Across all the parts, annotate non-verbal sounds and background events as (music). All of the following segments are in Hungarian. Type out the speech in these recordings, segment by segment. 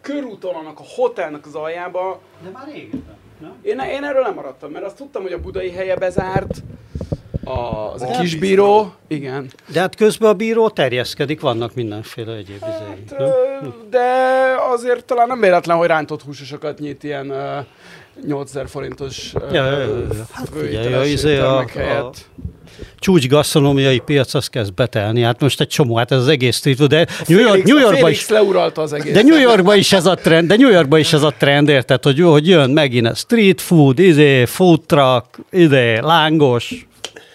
körúton, annak a hotelnek az aljába, De már régen. Nem? én, én erről nem maradtam, mert azt tudtam, hogy a budai helye bezárt, a, az a kisbíró, igen. De hát közben a bíró terjeszkedik, vannak mindenféle egyéb. Hát, ö, de azért talán nem véletlen, hogy rántott húsosokat nyit ilyen ö, 8000 forintos ö, Ja, ja, ja, ja. Hát főételes figyelj, a izé a- a-. Csúcs gasztronómiai piac az kezd betelni. Hát most egy csomó, hát ez az egész street de New, York, Félix- New Yorkban is leuralta az egész. de New Yorkban is ez a trend, de New Yorkban is ez a trend, érted, hogy, jó, hogy jön megint a street food, izé, food truck, izé, lángos.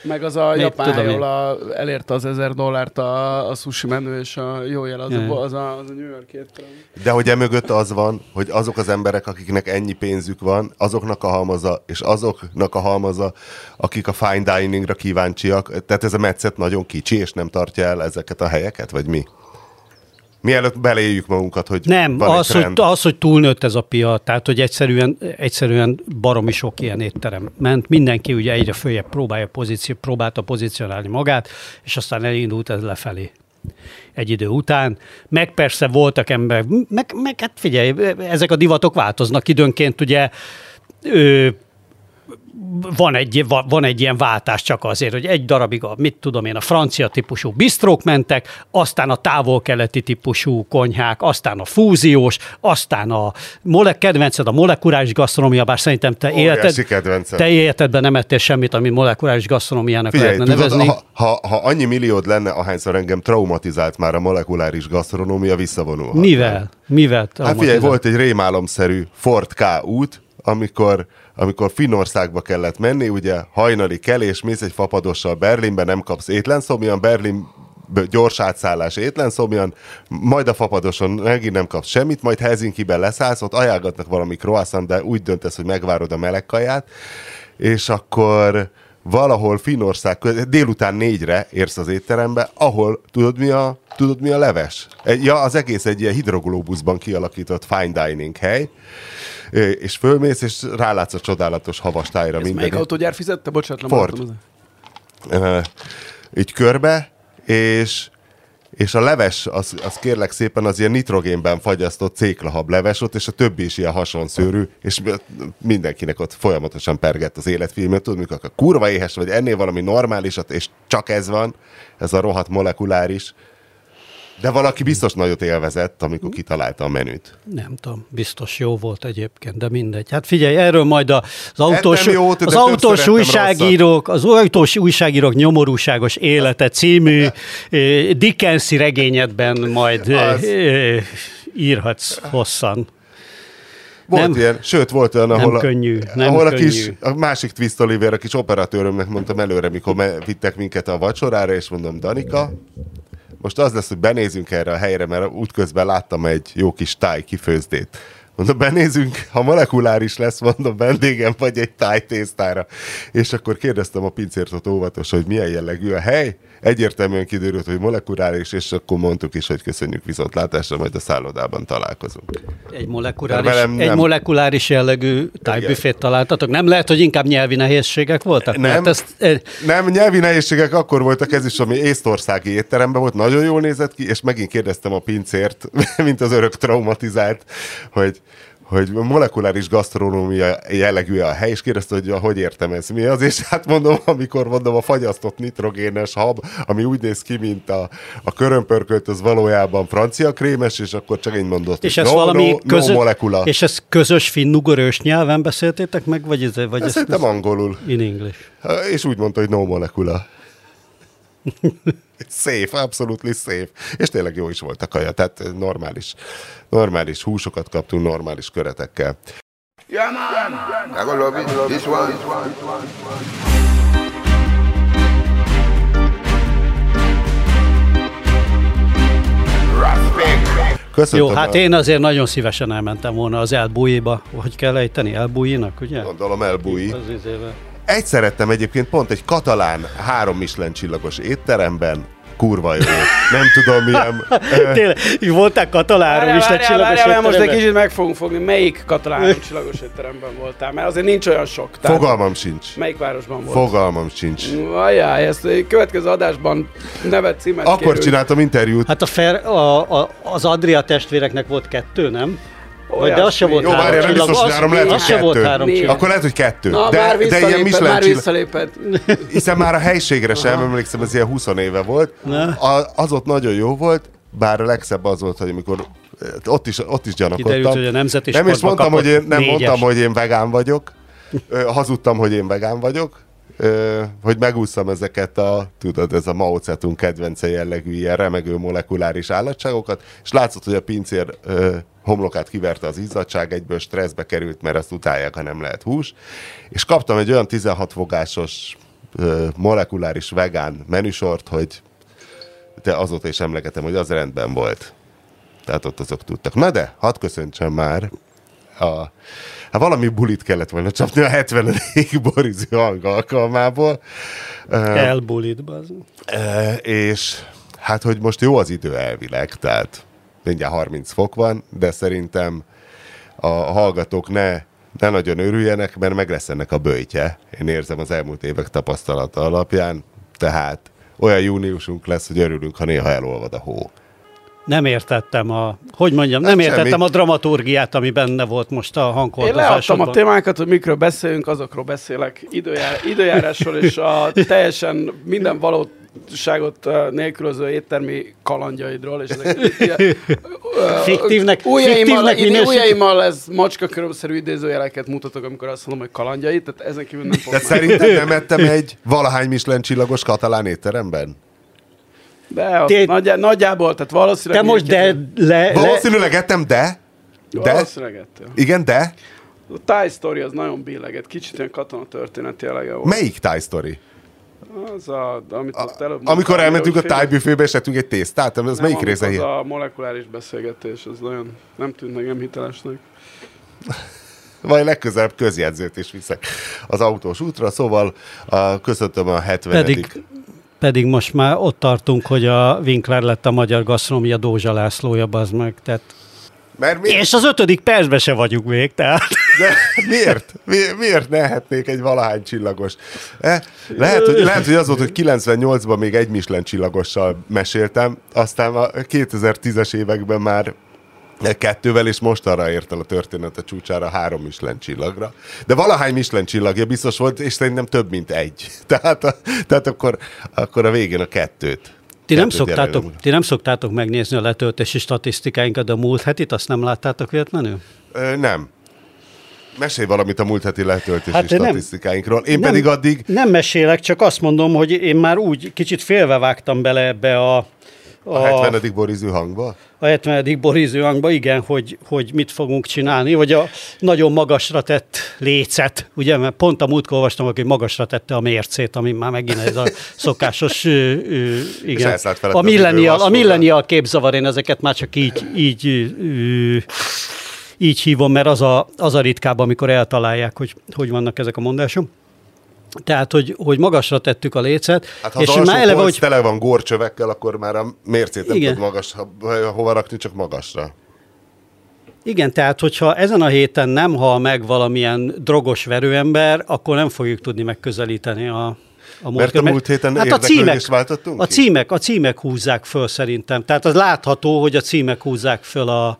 Meg az a Mit japán a, elérte az 1000 dollárt a, a sushi menü, és a jó jel az, a, az, a, az a New York étterem. De hogy emögött az van, hogy azok az emberek, akiknek ennyi pénzük van, azoknak a halmaza, és azoknak a halmaza, akik a fine diningra kíváncsiak. Tehát ez a metszet nagyon kicsi, és nem tartja el ezeket a helyeket, vagy mi? Mielőtt beléjük magunkat, hogy Nem, van az hogy, az, hogy túlnőtt ez a piac, tehát hogy egyszerűen, egyszerűen baromi sok ilyen étterem ment. Mindenki ugye egyre följebb próbálja pozíció, próbálta pozícionálni magát, és aztán elindult ez lefelé egy idő után. Meg persze voltak emberek, meg, meg hát figyelj, ezek a divatok változnak időnként, ugye van egy, va- van egy ilyen váltás csak azért, hogy egy darabig a, mit tudom én, a francia típusú bistrók mentek, aztán a távol-keleti típusú konyhák, aztán a fúziós, aztán a mole, kedvenced a molekuláris gasztronómia, bár szerintem te Óriási életed, te életedben nem ettél semmit, ami molekuláris gasztronómiának Figyelj, lehetne tudod, nevezni. ha, ha, ha annyi milliód lenne, ahányszor engem traumatizált már a molekuláris gasztronómia, visszavonul. Mivel? Mivel? Hát figyelj, volt egy rémálomszerű Ford K út, amikor, amikor Finnországba kellett menni, ugye hajnali kelés, mész egy fapadossal Berlinbe, nem kapsz étlenszomjan, Berlin gyors átszállás étlenszomjan, majd a fapadoson megint nem kapsz semmit, majd Helsinki-ben leszállsz, ott ajánlgatnak valami croissant, de úgy döntesz, hogy megvárod a meleg kaját, és akkor valahol Finnország, köz- délután négyre érsz az étterembe, ahol tudod mi a, tudod mi a leves? Ja, az egész egy ilyen hidroglóbuszban kialakított fine dining hely, és fölmész, és rálátsz a csodálatos havastájra Ez minden. melyik autógyár fizette? Bocsánat, nem Ford. így körbe, és és a leves, az, az kérlek szépen az ilyen nitrogénben fagyasztott céklahab leves ott, és a többi is ilyen hasonszőrű, és mindenkinek ott folyamatosan pergett az életfilmet, tudod, mikor a kurva éhes vagy, ennél valami normálisat, és csak ez van, ez a rohadt molekuláris, de valaki biztos nagyot élvezett, amikor kitalálta a menüt. Nem tudom, biztos jó volt egyébként, de mindegy. Hát figyelj, erről majd az autós, jót, az autós újságírók, az autós újságírók nyomorúságos élete című (laughs) eh, Dickensi regényedben majd (laughs) eh, Az. eh, írhatsz hosszan. Volt Nem- nem, ilyen, sőt, volt olyan, ahol, könnyű, a, nem ahol a, könnyű. kis, a másik Twist Oliver, a kis operatőrömnek mondtam előre, mikor me, vittek minket a vacsorára, és mondom, Danika, most az lesz, hogy benézünk erre a helyre, mert útközben láttam egy jó kis táj kifőzdét. Mondom, benézünk, ha molekuláris lesz, mondom, vendégem vagy egy tájtésztára. És akkor kérdeztem a pincértot óvatos, hogy milyen jellegű a hely. Egyértelműen kiderült, hogy molekuláris, és akkor mondtuk is, hogy köszönjük viszontlátásra, majd a szállodában találkozunk. Egy molekuláris, velem egy nem. molekuláris jellegű tájbüfét találtatok. Nem lehet, hogy inkább nyelvi nehézségek voltak? Nem. Mert ezt, eh, Nem, nyelvi nehézségek akkor voltak, ez is, ami észtországi étteremben volt, nagyon jól nézett ki, és megint kérdeztem a pincért, (laughs) mint az örök traumatizált, hogy hogy molekuláris gasztronómia jellegű a hely, és kérdezte, hogy hogy értem ez mi az, és hát mondom, amikor mondom a fagyasztott nitrogénes hab, ami úgy néz ki, mint a, a körömpörkölt, az valójában francia krémes, és akkor csak én mondott, és ez no, valami no, közö- no molekula. és ez közös finnugorős nyelven beszéltétek meg, vagy ez, vagy Ez ez, szerintem angolul. in English? És úgy mondta, hogy no molecula. Safe, absolutely safe. És tényleg jó is volt a kaja, tehát normális, normális húsokat kaptunk, normális köretekkel. Yeah, man. I gonna love it. This one. Respect. Köszöntöm. Jó, hát a, én azért nagyon szívesen elmentem volna az elbújiba. Hogy kell ejteni? Elbújinak, ugye? Gondolom elbúji. Az izével. Egy szerettem egyébként pont egy katalán három Michelin csillagos étteremben, kurva jó. Nem tudom, milyen... (laughs) Tényleg, voltál kataláról is, egy csillagos várjál, most egy kicsit meg fogunk fogni. Melyik katalán (laughs) csillagos étteremben voltál? Mert azért nincs olyan sok. Tehát Fogalmam sincs. Melyik városban volt? Fogalmam sincs. Ajaj, ezt egy következő adásban nevet címet Akkor kérünk. csináltam interjút, Hát a Fer, a, a, az Adria testvéreknek volt kettő, nem? Vagy de az se volt Jó, három várjál, nem csillag. biztos, hogy három, lehet, hogy Az se volt kettő. három csillag. Akkor lehet, hogy kettő. Na, de, már de ilyen Michelin már csillag- visszalépett. (laughs) Hiszen már a helységre sem emlékszem, ez ilyen 20 éve volt. A, az ott nagyon jó volt, bár a legszebb az volt, hogy amikor eh, ott is, ott is gyanakodtam. Kiderült, hogy a nemzeti nem is mondtam, hogy én, nem négyes. mondtam, hogy én vegán vagyok. (laughs) Hazudtam, hogy én vegán vagyok. Hogy megúsztam ezeket a, tudod, ez a Mao Zedong kedvence jellegű ilyen remegő molekuláris állatságokat, és látszott, hogy a pincér ö, homlokát kiverte az izzadság, egyből stresszbe került, mert azt utálják, ha nem lehet hús, és kaptam egy olyan 16 fogásos ö, molekuláris vegán menüsort, hogy de azóta is emlegetem, hogy az rendben volt. Tehát ott azok tudtak. Na de, hadd köszöntsem már a, hát valami bulit kellett volna csapni a 70. borizű hang alkalmából. Elbulit, bazd. és hát, hogy most jó az idő elvileg, tehát mindjárt 30 fok van, de szerintem a hallgatók ne, ne nagyon örüljenek, mert meg lesz ennek a bőjtje. Én érzem az elmúlt évek tapasztalata alapján, tehát olyan júniusunk lesz, hogy örülünk, ha néha elolvad a hó. Nem értettem a, hogy mondjam, nem Hát értettem semmi. a dramaturgiát, ami benne volt most a Én leadtam a témákat, hogy mikről beszélünk, azokról beszélek időjár, időjárásról és a teljesen minden valóságot ö, nélkülöző éttermi kalandjaidról. És ezek, ilyen, (laughs) Fiktívnek- ujjaimmal, fiktívnek ujjaimmal ez macska körülszerű idézőjeleket mutatok, amikor azt mondom, hogy kalandjait, tehát ezen kívül nem De fogok meg. szerintem nem ettem egy valahány Michelin csillagos katalán étteremben? De ott Té- nagyjá, nagyjából, tehát valószínűleg... Te most de le, le, Valószínűleg ettem, de? De? Valószínűleg ettél. Igen, de? A Thai Story az nagyon billegett, kicsit ilyen katona történeti jelege volt. Melyik Thai Story? Az a, amit ott előbb Amikor elmentünk a fél- buffébe, és ettünk egy tésztát, ez Nem, melyik része Az a molekuláris beszélgetés, az nagyon nem tűnt nekem hitelesnek. (laughs) Vagy legközelebb közjegyzőt is viszek az autós útra, szóval a, köszöntöm a 70. pedig, pedig most már ott tartunk, hogy a Winkler lett a magyar gasztronómia Dózsa Lászlója, bazd meg. Tehát, Mert mi, és az ötödik percben se vagyunk még, tehát. de miért? Mi, miért ne ehetnék egy valahány csillagos? Eh? Lehet, hogy, lehet, hogy az volt, hogy 98-ban még egy Michelin csillagossal meséltem, aztán a 2010-es években már kettővel, és most arra ért el a történet a csúcsára három Michelin csillagra. De valahány Michelin csillagja biztos volt, és szerintem több, mint egy. (laughs) Tehát, a, tehát akkor, akkor a végén a kettőt. Ti nem, szoktátok, ti nem szoktátok megnézni a letöltési statisztikáinkat, de a múlt hetit azt nem láttátok véletlenül? Ö, nem. Mesélj valamit a múlt heti letöltési Hát statisztikáinkról. Én nem, pedig addig Nem mesélek, csak azt mondom, hogy én már úgy kicsit félve vágtam bele ebbe a, a 70. borizű hangba. a 70. boríző hangba, igen, hogy, hogy mit fogunk csinálni, vagy a nagyon magasra tett lécet, ugye, mert pont a múltkor olvastam, hogy magasra tette a mércét, ami már megint ez a szokásos, ö, ö, igen. A a millenial, a millenial képzavar, én ezeket már csak így, így, ö, így hívom, mert az a, az a ritkább, amikor eltalálják, hogy hogy vannak ezek a mondások. Tehát, hogy, hogy magasra tettük a lécet, Hát ha és az már eleve, hogy... tele van górcsövekkel, akkor már a mércét nem tud magas, hova rakni, csak magasra. Igen, tehát hogyha ezen a héten nem hal meg valamilyen drogos verőember, akkor nem fogjuk tudni megközelíteni a, a Mert a múlt héten hát a címek, váltottunk a ki? címek, a címek húzzák föl szerintem. Tehát az látható, hogy a címek húzzák föl a,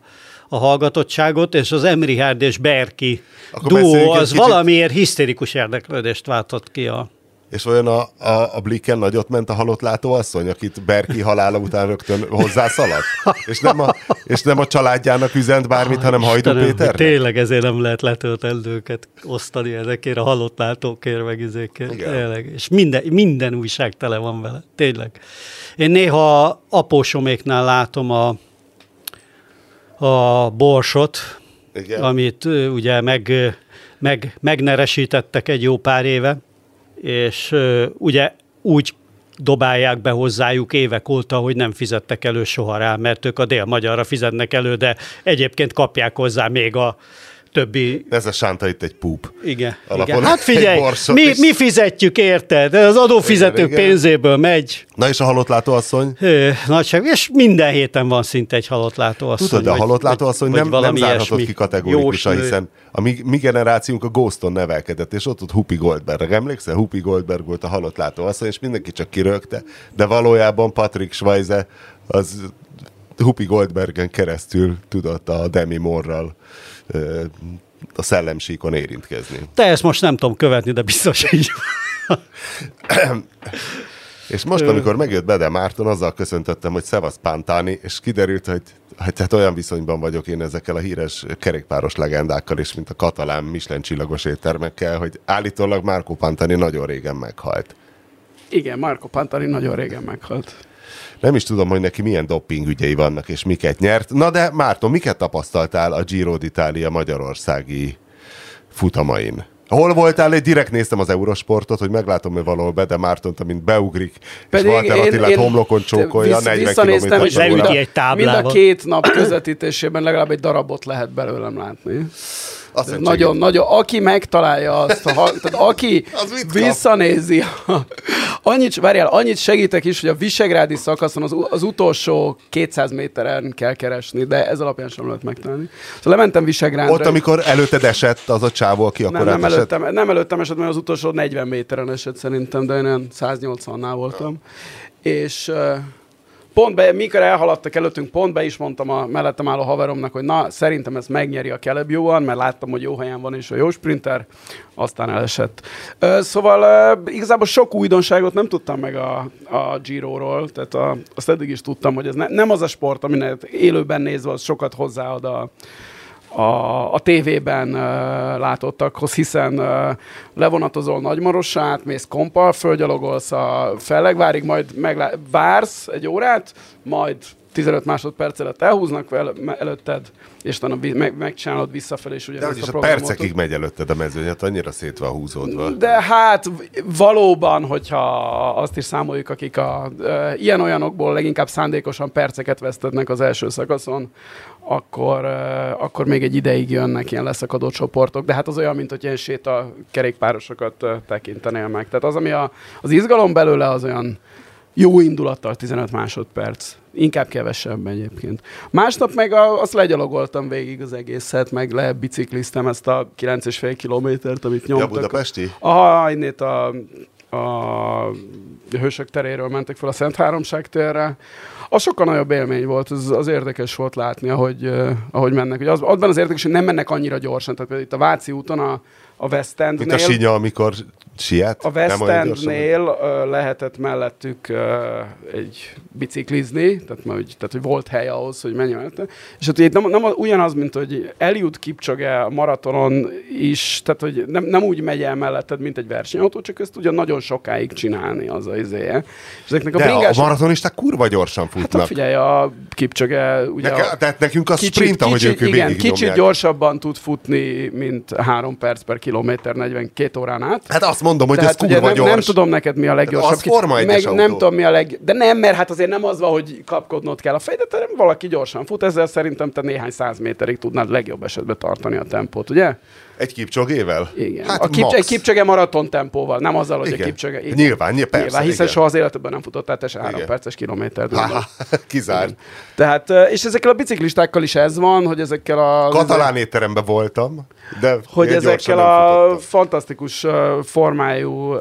a hallgatottságot, és az Emrihárd és Berki Akkor duó az kicsit- valamiért hisztérikus érdeklődést váltott ki a... És olyan a, a, a Blikken nagyot ment a halott látóasszony, akit Berki halála után rögtön hozzászaladt? És nem a, és nem a családjának üzent bármit, hanem hogy Péternek? Tényleg ezért nem lehet letöltendőket osztani ezekért a halott látókért, meg izékért. Tényleg. És minden, minden újság tele van vele. Tényleg. Én néha apósoméknál látom a, a borsot, Igen. amit ugye meg, meg, megneresítettek egy jó pár éve, és ugye úgy dobálják be hozzájuk évek óta, hogy nem fizettek elő soha rá, mert ők a dél-magyarra fizetnek elő, de egyébként kapják hozzá még a többi Ez a sánta itt egy púp. igen, Alapon igen. Hát figyelj, mi, is. mi fizetjük, érted? Az adófizetők Igen, igen. pénzéből megy. Na és a halott látóasszony? Nagyság, és minden héten van szinte egy halott látóasszony. Tudod, de a vagy- halott vagy- látóasszony vagy nem, nem valami zárhatod ki kategórikusan, Jósnő. hiszen a mi, mi generációnk a Ghoston nevelkedett, és ott ott Hupi Goldberg. Emlékszel? Hupi Goldberg volt a halott látóasszony, és mindenki csak kirögte, de valójában Patrick Schweizer az Hupi Goldbergen keresztül tudott a Demi Morral a szellemsíkon érintkezni. De ezt most nem tudom követni, de biztos így. És most, amikor megjött Bede Márton, azzal köszöntöttem, hogy Szevasz Pántani, és kiderült, hogy hát, hát olyan viszonyban vagyok én ezekkel a híres kerékpáros legendákkal is, mint a katalán Michelin csillagos éttermekkel, hogy állítólag Márko Pantani nagyon régen meghalt. Igen, Marco Pantani nagyon régen meghalt. Nem is tudom, hogy neki milyen dopping ügyei vannak, és miket nyert. Na de Márton, miket tapasztaltál a Giro d'Italia magyarországi futamain? Hol voltál? Én direkt néztem az Eurosportot, hogy meglátom, hogy valahol Bede Mártont, amint beugrik, Pedig és Walter Attilát homlokon csókolja, vissz- 40 visszanéztem, km és Leüti mind a, egy mind a két nap közvetítésében legalább egy darabot lehet belőlem látni. Azt nagyon, nagyon, aki megtalálja azt, ha, tehát aki (laughs) Az visszanézi, annyit, várjál, annyit segítek is, hogy a Visegrádi szakaszon az, az utolsó 200 méteren kell keresni, de ez alapján sem lehet megtalálni. Szóval lementem Visegrádra. Ott, amikor előtted esett az a csávó, aki akkor nem, nem, előttem, nem előttem esett, mert az utolsó 40 méteren esett szerintem, de én olyan 180-nál voltam. És pont be, mikor elhaladtak előttünk, pont be is mondtam a mellettem álló haveromnak, hogy na, szerintem ez megnyeri a Caleb Ewan, mert láttam, hogy jó helyen van és a jó sprinter, aztán elesett. Uh, szóval uh, igazából sok újdonságot nem tudtam meg a, a Giro-ról, tehát a, azt eddig is tudtam, hogy ez ne, nem az a sport, aminek élőben nézve az sokat hozzáad a, a, a tévében uh, látottakhoz, hiszen uh, levonatozol Nagymarossát, mész kompal, fölgyalogolsz a Fellegvárig, majd meglá- vársz egy órát, majd 15 másodperc előtt elhúznak me- előtted, és utána meg, megcsinálod visszafelé, és De ugyanezt hogy is a a percekig megy előtted a mezőny, hát annyira szét van húzódva. De hát valóban, hogyha azt is számoljuk, akik a e, ilyen-olyanokból leginkább szándékosan perceket vesztednek az első szakaszon, akkor, e, akkor még egy ideig jönnek ilyen leszakadó csoportok, de hát az olyan, mint hogy ilyen séta kerékpárosokat tekintenél meg. Tehát az, ami a, az izgalom belőle, az olyan jó indulattal 15 másodperc. Inkább kevesebb egyébként. Másnap meg a, azt legyalogoltam végig az egészet, meg lebicikliztem ezt a 9,5 kilométert, amit Ja, nyomtak. budapesti? Aha, innét a, a Hősök teréről mentek fel a Szent Háromság térre. Az sokkal nagyobb élmény volt, az, az érdekes volt látni, ahogy, uh, ahogy mennek. Ugye az, abban az érdekes, hogy nem mennek annyira gyorsan. Tehát például itt a Váci úton a, a West Mint a Endnél, sinya, amikor siet? a West? Endnél uh, lehetett mellettük uh, egy biciklizni, tehát, hogy, tehát hogy volt hely ahhoz, hogy menjen mellette. És hát itt nem, nem ugyanaz, mint hogy Eliud Kipchoge a maratonon is, tehát hogy nem, nem úgy megy el melletted, mint egy versenyautó, csak ezt ugye nagyon sokáig csinálni az az izéje. És ezeknek a De a bringás... maratonisták kurva gyorsan Hát futnak. a, figyelj, a Kipchoge ugye... Neke, a- tehát nekünk a sprint, ahogy ők igen, kicsit nyomják. gyorsabban tud futni, mint 3 perc per kilométer 42 órán át. Hát azt mondom, hogy ez Tehát ugye kurva nem, gyors. nem tudom neked mi a leggyorsabb. az Forma Meg 1-es nem autó. tudom mi a leg... De nem, mert hát azért nem az van, hogy kapkodnod kell a fejdet, hanem valaki gyorsan fut, ezzel szerintem te néhány száz méterig tudnád legjobb esetben tartani a tempót, ugye? Egy kipcsogével? Igen. Hát a kip, egy kipcsöge maraton tempóval, nem azzal, hogy Igen. a kipcsöge... Nyilván, nyilván, persze, Nyilván, hiszen igen. soha az életedben nem futottál te se három Igen. perces kilométer. (laughs) Kizárt. Tehát, és ezekkel a biciklistákkal is ez van, hogy ezekkel a... Katalán étteremben voltam, de hogy ezekkel a fantasztikus formájú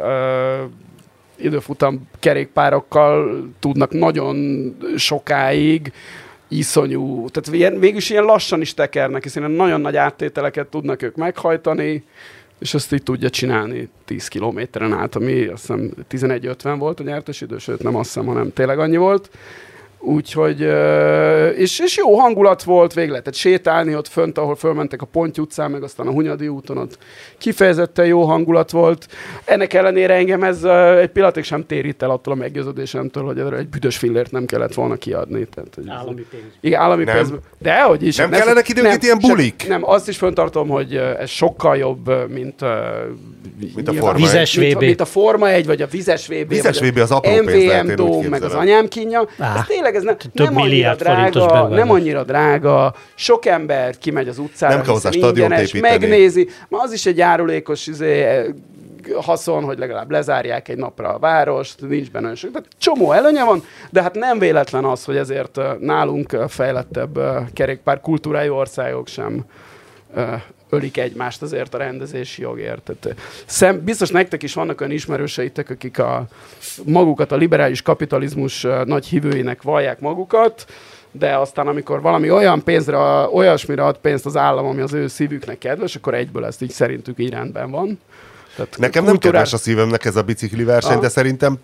időfutam kerékpárokkal tudnak nagyon sokáig iszonyú, tehát ilyen, végülis ilyen lassan is tekernek, hiszen nagyon nagy áttételeket tudnak ők meghajtani, és ezt így tudja csinálni 10 kilométeren át, ami azt hiszem 11.50 volt a nyertes idő, sőt nem azt hiszem, hanem tényleg annyi volt. Úgyhogy, és, és jó hangulat volt, végig lehetett sétálni ott fönt, ahol fölmentek a Ponty utcán, meg aztán a Hunyadi úton, ott kifejezetten jó hangulat volt. Ennek ellenére engem ez egy pillanatig sem térít el attól a meggyőződésemtől, hogy erre egy büdös fillért nem kellett volna kiadni. Tehát, hogy Állami pénz. igen, állami Nem. pénzben. De hogy is. Nem kellenek időnként ilyen sem- bulik? Nem, azt is föntartom, hogy ez sokkal jobb, mint, Mint a nyilván- Forma Vizes mint, VB. mint a Forma 1, vagy a Vizes VB. Vizes VB az apró pénz lehet, én MVM úgy Dome, meg az anyám kínja. Á, ez tényleg ez ne, több nem annyira drága, nem annyira drága. Sok ember kimegy az utcára, Nem kell hozzá ingyenes, megnézi. Ma az is egy járulékos izé, haszon, hogy legalább lezárják egy napra a várost, nincs benne olyan sok. Tehát csomó előnye van, de hát nem véletlen az, hogy ezért nálunk fejlettebb kerékpár kultúrájú országok sem ölik egymást azért a rendezési jogért. Tehát, szem, biztos nektek is vannak olyan ismerőseitek, akik a, magukat a liberális kapitalizmus nagy hívőinek vallják magukat, de aztán amikor valami olyan pénzre, olyasmire ad pénzt az állam, ami az ő szívüknek kedves, akkor egyből ezt így szerintük így rendben van. Tehát Nekem nem kedves a szívemnek ez a bicikli verseny, ah. de szerintem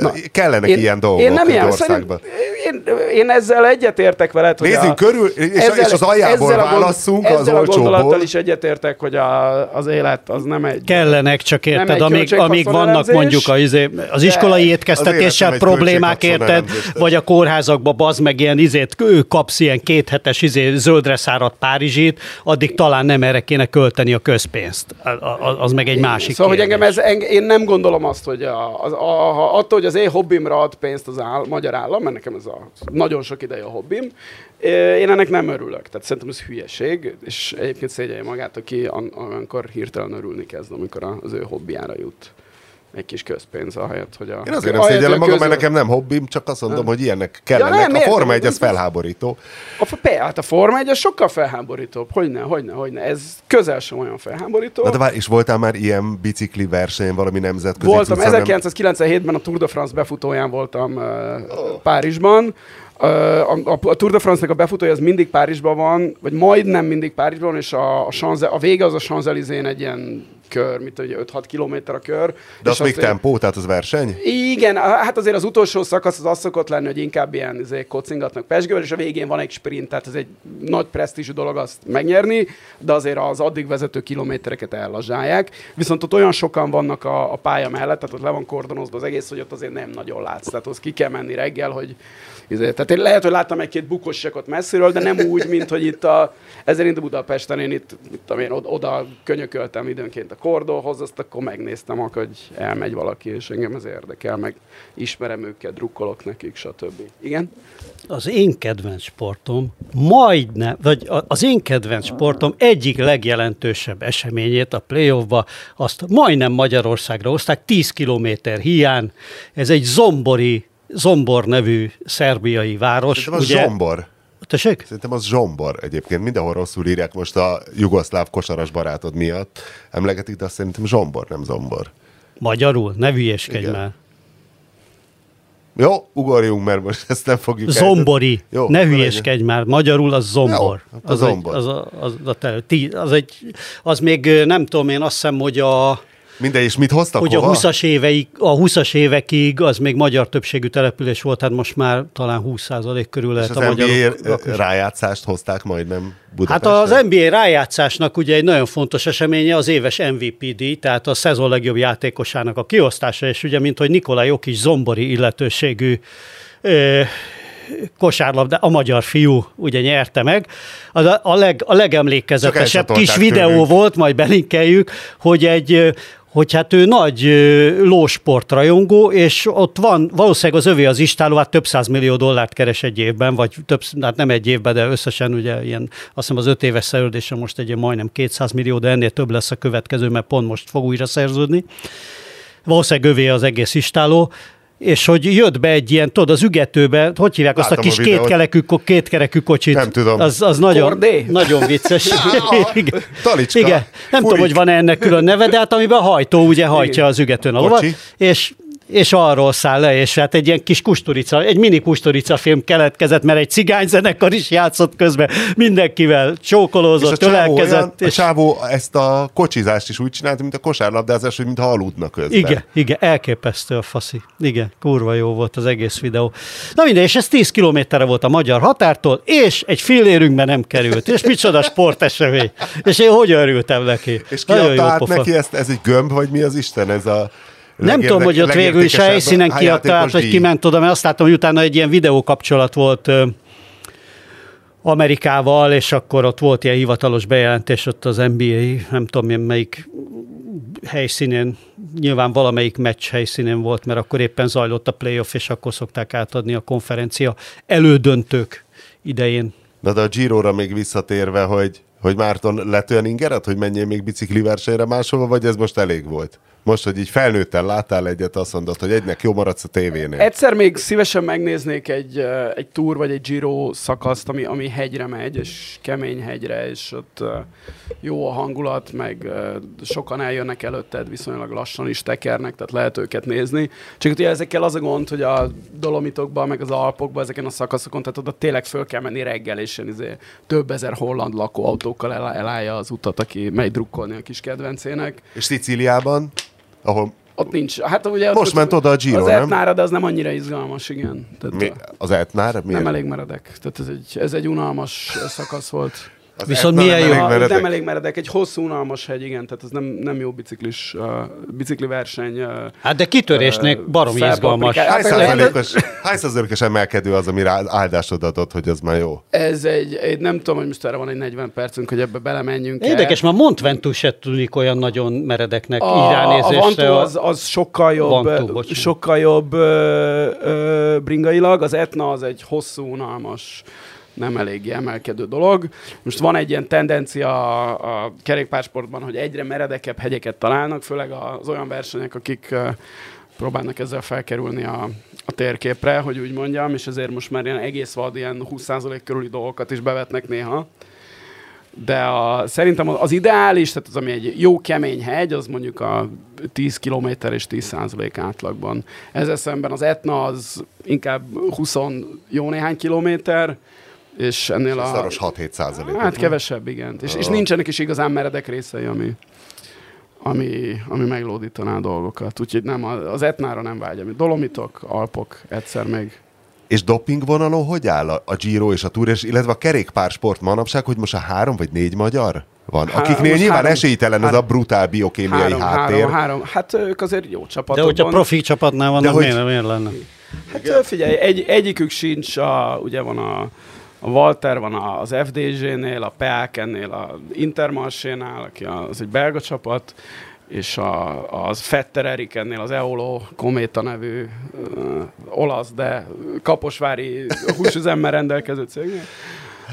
Na, kellenek én, ilyen dolgok én nem ilyen, országban. Én, én ezzel egyetértek veled, hogy Nézzünk a, körül, és, ezzel, és az aljából ezzel válasszunk a gond, az olcsóból. Ezzel a gondolattal is egyetértek, hogy a, az élet az nem egy... Kellenek, csak érted, amíg, amíg vannak mondjuk az, izé, az iskolai étkeztetéssel problémák, érted, vagy a kórházakba bazd meg ilyen izét, ő kapsz ilyen kéthetes izé, zöldre száradt Párizsit, addig talán nem erre kéne költeni a közpénzt. Az meg egy másik Szóval, hogy engem ez, én nem gondolom azt, hogy a, az, a, a, attól, hogy az én hobbimra ad pénzt az áll, magyar állam, mert nekem ez a nagyon sok ideje a hobbim, én ennek nem örülök. Tehát szerintem ez hülyeség, és egyébként szégyelje magát, aki amikor hirtelen örülni kezd, amikor az ő hobbiára jut egy kis közpénz ahelyett, hogy a... Én azért nem szégyellem magam, mert nekem nem hobbim, csak azt mondom, hogy ilyennek kellene. Ja, nem, a Forma 1 az felháborító. A, hát a Forma 1 az sokkal felháborítóbb. Hogyne, hogyne, hogyne. Ez közel sem olyan felháborító. Na de vár, és voltál már ilyen bicikli versenyen valami nemzetközi? Voltam, 1997-ben a Tour de France befutóján voltam uh, oh. Párizsban. A, a, a Tour de France-nek a befutója az mindig Párizsban van, vagy majdnem mindig Párizsban van, és a, a, Chanze, a vége az a Champs-Élysées egy ilyen kör, mint ugye 5-6 kilométer a kör. De az még azért, tempó, tehát az verseny? Igen, hát azért az utolsó szakasz az az szokott lenni, hogy inkább ilyen izé, kocingatnak pesgővel, és a végén van egy sprint, tehát ez egy nagy presztízsű dolog azt megnyerni, de azért az addig vezető kilométereket ellazsálják. Viszont ott olyan sokan vannak a, a pálya mellett, tehát ott le van kordonozva az egész, hogy ott azért nem nagyon látsz. Tehát ott ki kell menni reggel, hogy Izé, tehát én lehet, hogy láttam egy-két bukosságot messziről, de nem úgy, mint hogy itt a, ezért Budapesten én itt, itt én oda könyököltem időnként a kordóhoz, azt akkor megnéztem, hogy elmegy valaki, és engem ez érdekel, meg ismerem őket, drukkolok nekik, stb. Igen? Az én kedvenc sportom majdnem, vagy az én kedvenc sportom egyik legjelentősebb eseményét a playoffba, azt majdnem Magyarországra hozták, 10 kilométer hiány. Ez egy zombori Zombor nevű szerbiai város. Szerintem az ugye, Zombor. Tessék? Szerintem az Zsombor egyébként. Mindenhol rosszul írják most a jugoszláv kosaras barátod miatt. Emlegetik, de azt szerintem Zsombor, nem Zombor. Magyarul? Ne hülyeskedj már. Jó, ugorjunk, mert most ezt nem fogjuk Zombori. Jó, ne hülyeskedj már. Magyarul az zombor. Jó, az, az zombor. Egy, az, a, az, a, az, egy, az még nem tudom én, azt hiszem, hogy a minden, és mit hoztak Hogy hova? a 20-as, éveik, a 20 évekig az még magyar többségű település volt, hát most már talán 20% körül lehet és a magyar. rájátszást hozták majdnem Budapesten? Hát az NBA rájátszásnak ugye egy nagyon fontos eseménye az éves MVP díj, tehát a szezon legjobb játékosának a kiosztása, és ugye, mint hogy Nikolaj Jokic zombori illetőségű ö, kosárlabda, a magyar fiú ugye nyerte meg. A, a, leg, a legemlékezetesebb kis videó tőlünk. volt, majd belinkeljük, hogy egy hogy hát ő nagy lósportrajongó, és ott van, valószínűleg az övé az istáló, hát több száz millió dollárt keres egy évben, vagy több, hát nem egy évben, de összesen ugye ilyen, azt hiszem az öt éves szerződése most egy majdnem 200 millió, de ennél több lesz a következő, mert pont most fog újra szerződni. Valószínűleg övé az egész istáló, és hogy jött be egy ilyen, tudod, az ügetőbe, hogy hívják Látom azt a kis a kétkerekű, kétkerekű kocsit? Nem tudom. Az, az nagyon, Kordé? nagyon vicces. (laughs) Igen. Talicska. Igen. Nem Furik. tudom, hogy van -e ennek külön neve, de hát amiben a hajtó ugye hajtja az ügetőn a lovat, és és arról száll le, és hát egy ilyen kis kusturica, egy mini kusturica film keletkezett, mert egy cigányzenekar is játszott közben, mindenkivel csókolózott, és a ölelkezett. Olyan, és... A csávó ezt a kocsizást is úgy csinálta, mint a kosárlabdázás, hogy mintha aludna közben. Igen, igen, elképesztő a faszi. Igen, kurva jó volt az egész videó. Na minden, és ez 10 kilométerre volt a magyar határtól, és egy fillérünkben nem került. És micsoda sportesemény. És én hogy örültem neki. És ki neki ezt, ez egy gömb, vagy mi az Isten, ez a nem tudom, hogy ott végül is a helyszínen kiadta át, vagy kiment oda, mert azt látom, hogy utána egy ilyen videó kapcsolat volt Amerikával, és akkor ott volt ilyen hivatalos bejelentés ott az NBA, nem tudom melyik helyszínén, nyilván valamelyik meccs helyszínén volt, mert akkor éppen zajlott a playoff, és akkor szokták átadni a konferencia elődöntők idején. De, de a Giro-ra még visszatérve, hogy Hogy Márton lett olyan ingeret, hogy menjél még bicikli versenyre máshova, vagy ez most elég volt? Most, hogy így felnőtten láttál egyet, azt mondod, hogy egynek jó maradsz a tévénél. Egyszer még szívesen megnéznék egy, ö, egy túr vagy egy Giro szakaszt, ami, ami hegyre megy, és kemény hegyre, és ott ö, jó a hangulat, meg ö, sokan eljönnek előtted, viszonylag lassan is tekernek, tehát lehet őket nézni. Csak ugye ezekkel az a gond, hogy a Dolomitokban, meg az Alpokban, ezeken a szakaszokon, tehát oda tényleg föl kell menni reggel, és izé, több ezer holland lakóautókkal el, elállja az utat, aki megy drukkolni a kis kedvencének. És Szicíliában, ahol Ott nincs. Hát ugye Most ott, ment oda a Giro, az nem? Etnára, de az nem annyira izgalmas, igen. Tehát mi, az Etnár? Miért? nem elég meredek. Tehát ez egy, ez egy unalmas szakasz volt. Az Viszont milyen nem jó- elég A, meredek? nem elég meredek. Egy hosszú, unalmas hegy, igen. Tehát ez nem, nem jó biciklis, uh, bicikli verseny. Uh, Hát de kitörésnek Ö, baromi izgalmas. Hány Hát, százalékos, hány százalékos emelkedő az, amire áldásod adott, hogy az már jó? ez egy, egy, nem tudom, hogy most erre van egy 40 percünk, hogy ebbe belemenjünk. Érdekes, már Montventus se tűnik olyan nagyon meredeknek így a, a ránézésre. Vantó az, az sokkal jobb, bocsánat. sokkal jobb ö, ö, bringailag, az Etna az egy hosszú, unalmas, nem eléggé emelkedő dolog. Most van egy ilyen tendencia a, a kerékpársportban, hogy egyre meredekebb hegyeket találnak, főleg az olyan versenyek, akik próbálnak ezzel felkerülni a, a térképre, hogy úgy mondjam, és ezért most már ilyen egész vad, ilyen 20% körüli dolgokat is bevetnek néha. De a, szerintem az ideális, tehát az, ami egy jó kemény hegy, az mondjuk a 10 km és 10% átlagban. Ezzel szemben az Etna az inkább 20 jó néhány kilométer, és ennél A a... szaros 6-7 százalék. Hát kevesebb, igen. És, és nincsenek is igazán meredek részei, ami, ami, ami meglódítaná a dolgokat. Úgyhogy nem, az Etnára nem vágyom. Dolomitok, Alpok, egyszer még. És doping vonalon hogy áll a, a Giro és a Tour, és illetve a kerékpársport manapság, hogy most a három vagy négy magyar van? Há- Akiknél nyilván három- esélytelen ez a három- brutál biokémiai Három, háttér. három, három. Hát ők azért jó De csapatokban. hogyha profi csapatnál vannak, hogy- miért, miért lenne? Hát figyelj, egy, egyikük sincs, a, ugye van a, a Walter, van az FDZ-nél, a Peaken-nél, a Intermarché-nál, aki az egy belga csapat, és a, az Fetter Erikennél az Eolo Kométa nevű ö, olasz, de kaposvári húsüzemmel rendelkező cégnél.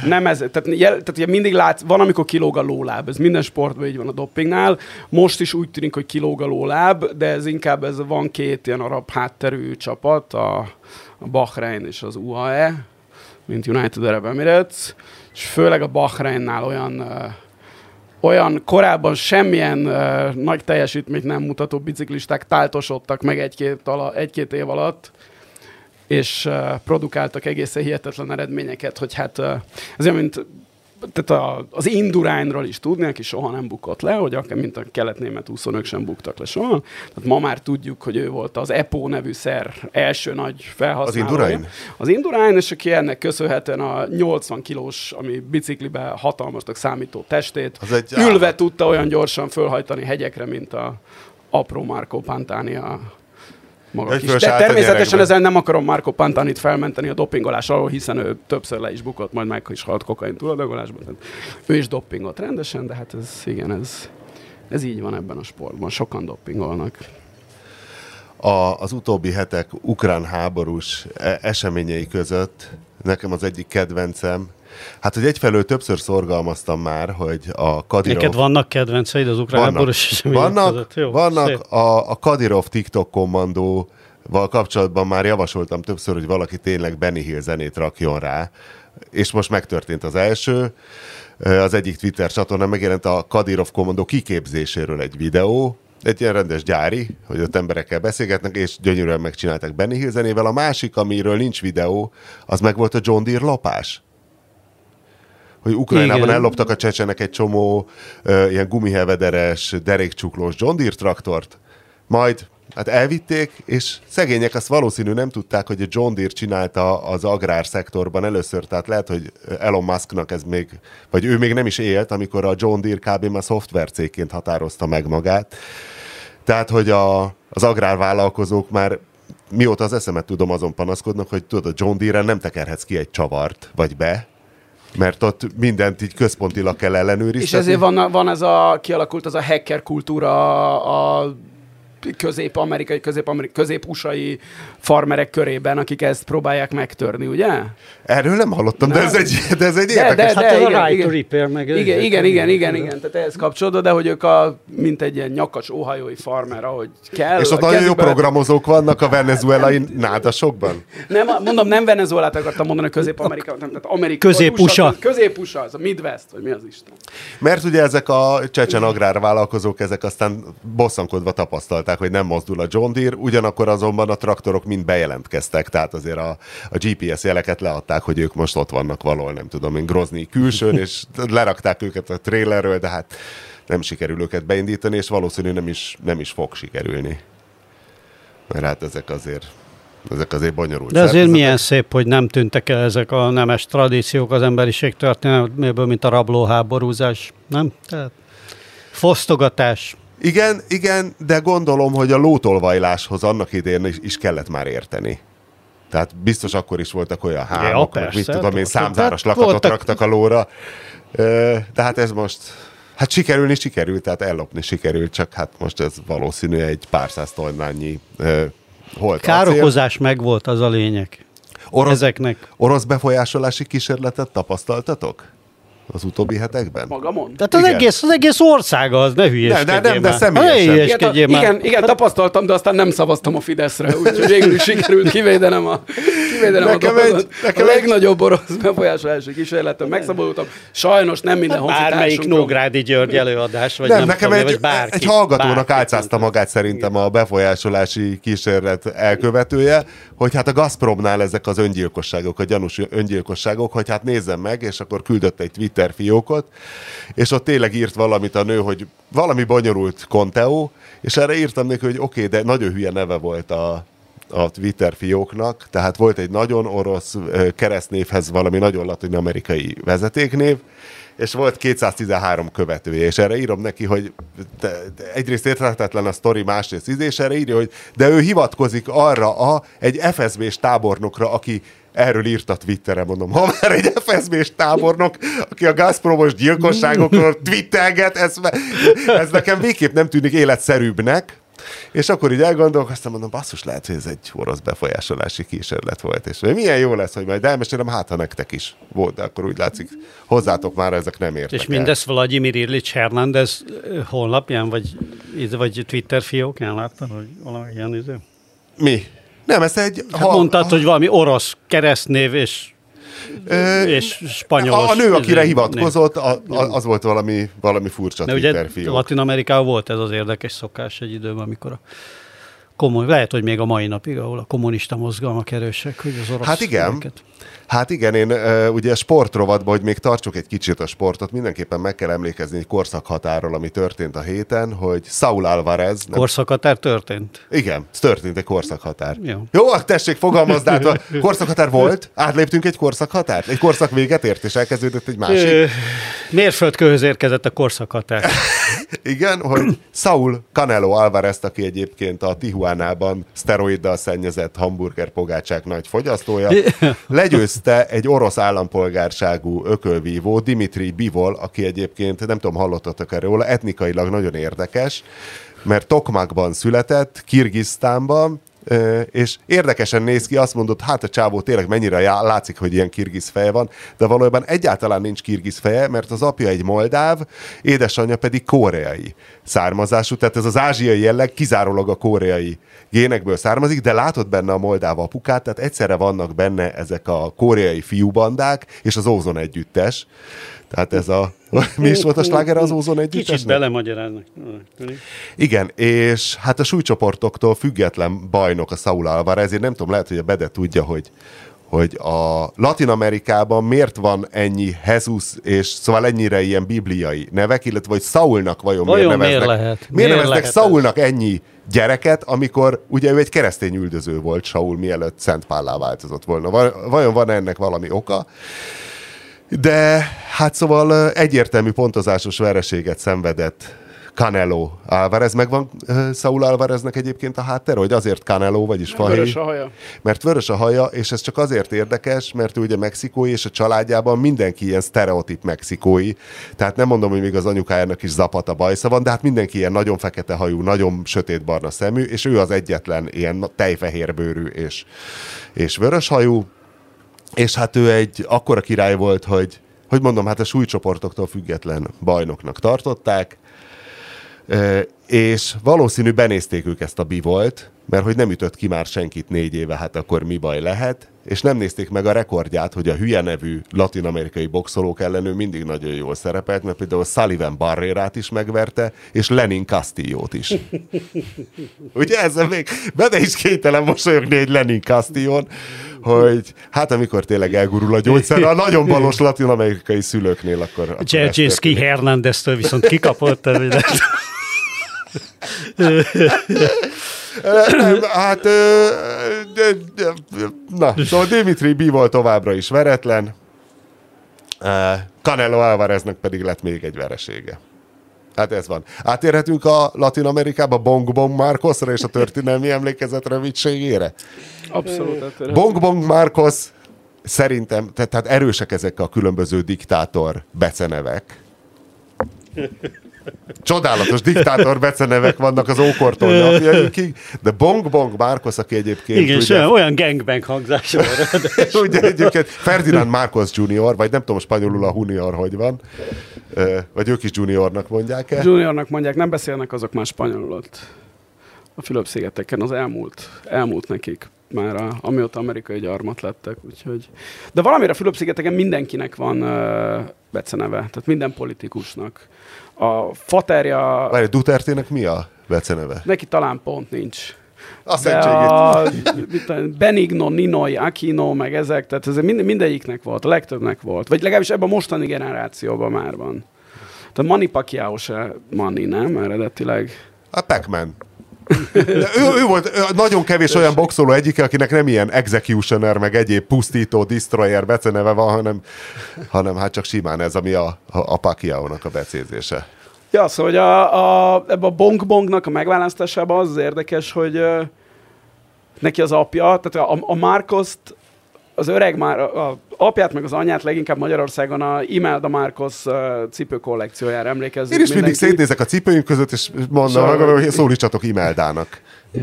Nem ez, tehát, jel, tehát mindig látsz, van, amikor kilóg a lóláb, ez minden sportban így van a dopingnál, most is úgy tűnik, hogy kilóg a lóláb, de ez inkább, ez van két ilyen arab hátterű csapat, a, a Bahrein és az UAE, mint United Arab Emirates, és főleg a Bahreinnál olyan olyan korábban semmilyen nagy teljesítményt nem mutató biciklisták táltosodtak meg egy-két, ala, egy-két év alatt, és produkáltak egészen hihetetlen eredményeket, hogy hát ez olyan, mint tehát a, az Indurányról is tudni, aki soha nem bukott le, hogy akár mint a kelet-német úszónők sem buktak le soha. Tehát ma már tudjuk, hogy ő volt az EPO nevű szer első nagy felhasználója. Az Indurain? Az Indurain, és aki ennek köszönhetően a 80 kilós, ami biciklibe hatalmasnak számító testét, Az egy ülve állat. tudta olyan gyorsan fölhajtani hegyekre, mint a apró Marco Pantani a maga kis. De természetesen ezen nem akarom Marco Pantanit felmenteni a dopingolás alól, hiszen ő többször le is bukott, majd meg is halt kokain túladagolásban. Ő is dopingolt rendesen, de hát ez, igen, ez, ez így van ebben a sportban. Sokan dopingolnak. a, az utóbbi hetek ukrán háborús e- eseményei között nekem az egyik kedvencem, hát hogy egyfelől többször szorgalmaztam már, hogy a Kadirov... Neked vannak kedvenceid az ukrán háborús események vannak, között? Jó, vannak szép. a, a Kadirov TikTok kommandóval kapcsolatban már javasoltam többször, hogy valaki tényleg Benny Hill zenét rakjon rá, és most megtörtént az első. Az egyik Twitter csatornán megjelent a Kadirov kommandó kiképzéséről egy videó, egy ilyen rendes gyári, hogy ott emberekkel beszélgetnek, és gyönyörűen megcsinálták Benny Hill zenével. A másik, amiről nincs videó, az meg volt a John Deere lopás hogy Ukrajnában Igen. elloptak a csecsenek egy csomó ö, ilyen gumihevederes, derékcsuklós John Deere traktort, majd hát elvitték, és szegények azt valószínű nem tudták, hogy a John Deere csinálta az agrárszektorban először, tehát lehet, hogy Elon Musknak ez még, vagy ő még nem is élt, amikor a John Deere kb. már szoftvercégként határozta meg magát. Tehát, hogy a, az agrárvállalkozók már mióta az eszemet tudom, azon panaszkodnak, hogy tudod, a John Deere-en nem tekerhetsz ki egy csavart, vagy be, mert ott mindent így központilag kell ellenőrizni. És ezért van, van ez a, kialakult az a hacker kultúra a közép-amerikai, közép-amerikai, közép-usai farmerek körében, akik ezt próbálják megtörni, ugye? Erről nem hallottam, de ez egy, de ez egy De, érdekes. de, Hát de, ez a igen, right igen. to repair, meg... Igen, igen, igen, igen, igen, tehát ehhez kapcsolódva, de hogy ők a, mint egy ilyen nyakas óhajói farmer, ahogy kell. És ott a nagyon jó programozók vannak a venezuelai nádasokban. Nem, mondom, nem Venezuelát akartam mondani, Közép-Amerika, nem, tehát Amerika. Közép-USA. USA, Közép-USA, az a Midwest, vagy mi az Isten. Mert ugye ezek a csecsen agrárvállalkozók, ezek aztán bosszankodva tapasztalták, hogy nem mozdul a John Deere, ugyanakkor azonban a traktorok mind bejelentkeztek, tehát azért a, a GPS jeleket leadták, hogy ők most ott vannak valahol, nem tudom én, Grozni külsőn, és lerakták őket a trailerről, de hát nem sikerül őket beindítani, és valószínű nem is, nem is fog sikerülni. Mert hát ezek azért, ezek azért bonyolult. De azért milyen szép, hogy nem tűntek el ezek a nemes tradíciók az emberiség történelméből, mint a rablóháborúzás, nem? Tehát fosztogatás. Igen, igen, de gondolom, hogy a lótolvajláshoz annak idején is, is kellett már érteni. Tehát biztos akkor is voltak olyan meg persze, mit tudom én, számzáros lakatot voltak- raktak a lóra. De hát ez most, hát sikerülni sikerült, tehát ellopni sikerült, csak hát most ez valószínű egy pár száz tonnányi ö, holt. Károkozás megvolt, az a lényeg. Orosz, Ezeknek. orosz befolyásolási kísérletet tapasztaltatok az utóbbi hetekben? Magamon? Tehát az Igen. egész, az egész ország az, ne hülyeskedjél nem, de már. személyesen. Ne Igen, igen, igen, tapasztaltam, de aztán nem szavaztam a Fideszre, úgyhogy végül is sikerült kivédenem a, kivédenem Nekem a, egy- dolgot. nekem a egy- legnagyobb orosz befolyásolási kísérletem, megszabadultam. Sajnos nem minden Bármelyik honfitársunkról. Nógrádi György előadás, vagy nem, nem, nekem tudom, egy, vagy bárki. egy hallgatónak bárki álcázta magát szerintem a befolyásolási kísérlet elkövetője, hogy hát a Gazpromnál ezek az öngyilkosságok, a gyanús öngyilkosságok, hogy hát nézzem meg, és akkor küldött egy Twitter fiókot, és ott tényleg írt valamit a nő, hogy valami bonyolult konteó, és erre írtam neki, hogy oké, okay, de nagyon hülye neve volt a, a Twitter fióknak, tehát volt egy nagyon orosz keresztnévhez valami nagyon latin-amerikai vezetéknév, és volt 213 követője, és erre írom neki, hogy te, te egyrészt érthetetlen a sztori, másrészt íz, és erre írja, hogy de ő hivatkozik arra a, egy FSB-s tábornokra, aki erről írt a Twitterre, mondom, ha már egy FSB-s tábornok, aki a Gazpromos gyilkosságokról (laughs) twittelget, ez, ez nekem végképp nem tűnik életszerűbbnek, és akkor így elgondolkoztam, mondom, basszus, lehet, hogy ez egy orosz befolyásolási kísérlet volt, és milyen jó lesz, hogy majd elmesélem, hát ha nektek is volt, de akkor úgy látszik, hozzátok már ezek nem értek És el. mindezt Vladimir Illich Hernández honlapján, vagy, vagy Twitter fiókján láttad, hogy valami ilyen izé? Mi? Nem, ez egy... Hát mondtad, hogy valami orosz keresztnév és, Ö, és spanyolos. a, a nő, akire izé, hivatkozott, a, a, az volt valami, valami furcsa név. De Twitter ugye. Latin Amerikában volt ez az érdekes szokás egy időben, amikor a komoly, lehet, hogy még a mai napig, ahol a kommunista mozgalmak erősek, hogy az orosz Hát igen. neveket. Hát igen, én ugye sportrovatban, hogy még tartsuk egy kicsit a sportot, mindenképpen meg kell emlékezni egy korszakhatáról, ami történt a héten, hogy Saul Alvarez... Nem, Korszakhatár történt. igen, történt egy korszakhatár. Jó. Jó, hát tessék, fogalmazd át, (laughs) korszakhatár volt, átléptünk egy korszakhatárt, egy korszak véget ért, és elkezdődött egy másik. Mérföldkőhöz érkezett a korszakhatár. (laughs) Igen, hogy Saul Canelo Alvarez, aki egyébként a Tijuánában szteroiddal szennyezett hamburger pogácsák nagy fogyasztója, (laughs) legyőzte egy orosz állampolgárságú ökölvívó, Dimitri Bivol, aki egyébként, nem tudom, hallottatok erről róla, etnikailag nagyon érdekes, mert Tokmakban született, Kirgisztánban, és érdekesen néz ki, azt mondod, hát a csávó tényleg mennyire já- látszik, hogy ilyen kirgiz feje van, de valójában egyáltalán nincs kirgiz feje, mert az apja egy moldáv, édesanyja pedig koreai származású, tehát ez az ázsiai jelleg kizárólag a koreai génekből származik, de látod benne a moldáv apukát, tehát egyszerre vannak benne ezek a koreai fiúbandák és az ózon együttes. Tehát ez a... (laughs) Mi is volt a sláger az ózon együttes? Kicsit belemagyaráznak. Igen, és hát a súlycsoportoktól független bajnok a Saul Alvarez, ezért nem tudom, lehet, hogy a Bede tudja, hogy hogy a Latin Amerikában miért van ennyi Jesus, és szóval ennyire ilyen bibliai nevek, illetve hogy Saulnak vajon, Vajon miért miért neveznek, lehet? miért Miért neveznek lehet ez? Saulnak ennyi gyereket, amikor ugye ő egy keresztény üldöző volt Saul, mielőtt Szent Pállá változott volna. Va- Vajon van ennek valami oka? De hát szóval egyértelmű pontozásos vereséget szenvedett Canelo Alvarez. Megvan Saul Alvareznek egyébként a háttere, hogy azért Canelo, vagyis Fahéj. Vörös a haja. Mert vörös a haja, és ez csak azért érdekes, mert ő ugye mexikói, és a családjában mindenki ilyen sztereotíp mexikói. Tehát nem mondom, hogy még az anyukájának is zapata bajsza van, de hát mindenki ilyen nagyon fekete hajú, nagyon sötétbarna szemű, és ő az egyetlen ilyen tejfehérbőrű és, és vörös hajú. És hát ő egy akkora király volt, hogy hogy mondom, hát a súlycsoportoktól független bajnoknak tartották, és valószínű benézték ők ezt a bivolt, mert hogy nem ütött ki már senkit négy éve, hát akkor mi baj lehet, és nem nézték meg a rekordját, hogy a hülye nevű latin-amerikai boxolók ellen ő mindig nagyon jól szerepelt, mert például Sullivan Barrerát is megverte, és Lenin Castillo-t is. (laughs) Ugye ezzel még benne is kénytelen mosolyogni egy Lenin Castillon, hogy hát amikor tényleg elgurul a gyógyszer, a nagyon balos latin-amerikai szülőknél, akkor... történik. Hernándeztől viszont kikapott. (laughs) (laughs) hát, na, szóval Dimitri Bivol továbbra is veretlen, Canelo Alvareznek pedig lett még egy veresége. Hát ez van. Átérhetünk a Latin Amerikába Bong Bong Marcosra és a történelmi emlékezet rövidségére? Abszolút. Bong Bong Marcos szerintem, tehát, tehát erősek ezek a különböző diktátor becenevek. (laughs) Csodálatos diktátor becenevek vannak az ókortól napjainkig, de Bong Bong Marcos, aki egyébként Igen, ugye, olyan, olyan gangbang hangzása van. ugye egyébként Ferdinand Marcos Junior, vagy nem tudom spanyolul a junior, hogy van, vagy ők is juniornak mondják-e? Juniornak mondják, nem beszélnek azok már spanyolul ott. A Fülöp-szigeteken az elmúlt, elmúlt nekik már, a, amióta amerikai gyarmat lettek, úgyhogy... De valamire a Fülöp-szigeteken mindenkinek van uh, beceneve, tehát minden politikusnak. A faterja, Várj, Duterte-nek mi a beceneve? neki talán pont nincs. A szentségét. a Benigno, Ninoy, Aquino, meg ezek, tehát ez mind, mindegyiknek volt, a legtöbbnek volt. Vagy legalábbis ebben a mostani generációban már van. Tehát Manny Pacquiao se Manny, nem? Eredetileg. A Pac-Man. De ő, ő volt ő, nagyon kevés olyan boxoló egyike, akinek nem ilyen executioner, meg egyéb pusztító, destroyer beceneve van, hanem, hanem hát csak simán ez, ami a, a, a Pacquiao-nak a becézése. Ja, szóval hogy a, a, ebben a bong-bongnak a megválasztásában az az érdekes, hogy neki az apja, tehát a, a Marcoszt, az öreg már, a apját meg az anyját leginkább Magyarországon a Imelda Marcos ö, cipő kollekciójára emlékezzük Én is mindig mindenki. szétnézek a cipőim között, és mondom, szóval... hogy szólítsatok Imeldának. (laughs)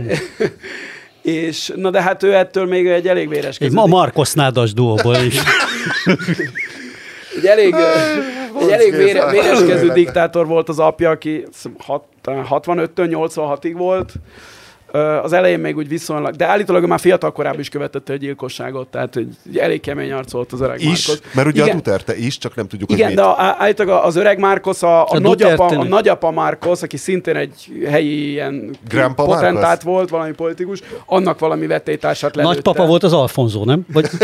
És, na de hát ő ettől még egy elég véres Egy ma Markos Nádas duóból is. (laughs) egy elég, egy elég vére, véreskező élete. diktátor volt az apja, aki azt hiszem hat- 65-től 86-ig volt. Az elején még úgy viszonylag, de állítólag már fiatal korában is követette a gyilkosságot, tehát hogy egy elég kemény arc volt az öreg Is, Marcos. mert ugye Igen. a Duterte is, csak nem tudjuk, Igen, hogy de mit. a- állítólag az öreg Márkosz, a, a, A nagyapa, a nagyapa Márkosz, aki szintén egy helyi ilyen Grandpa potentát Márkosz? volt, valami politikus, annak valami vetétársat lelőtte. Nagypapa volt az Alfonzó, nem? Vagy, (laughs)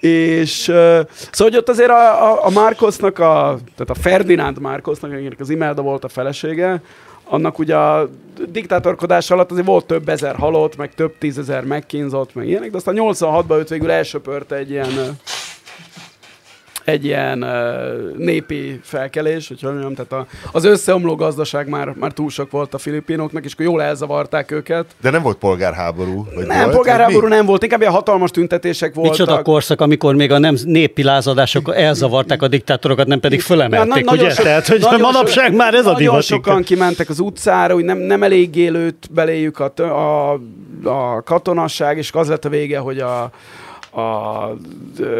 És uh, szóval, hogy ott azért a, a, a Márkosznak, a, tehát a Ferdinánd Márkosznak, akinek az Imelda volt a felesége, annak ugye a diktátorkodás alatt azért volt több ezer halott, meg több tízezer megkínzott, meg ilyenek, de aztán 86-ban őt végül elsöpörte egy ilyen egy ilyen uh, népi felkelés, hogy hogy mondjam, tehát a, az összeomló gazdaság már, már túl sok volt a filipinoknak, és akkor jól elzavarták őket. De nem volt polgárháború? Vagy Nem, volt, polgárháború nem volt, inkább ilyen hatalmas tüntetések voltak. micsoda korszak, amikor még a nem népi lázadások elzavarták a diktátorokat, nem pedig fölemelték, Na, na- ugye? sok- Tehát, hogy nagyon manapság sok- már ez a Nagyon divat. sokan kimentek az utcára, hogy nem, nem eléggé lőtt beléjük a, a, a katonasság, és az lett a vége, hogy a, a,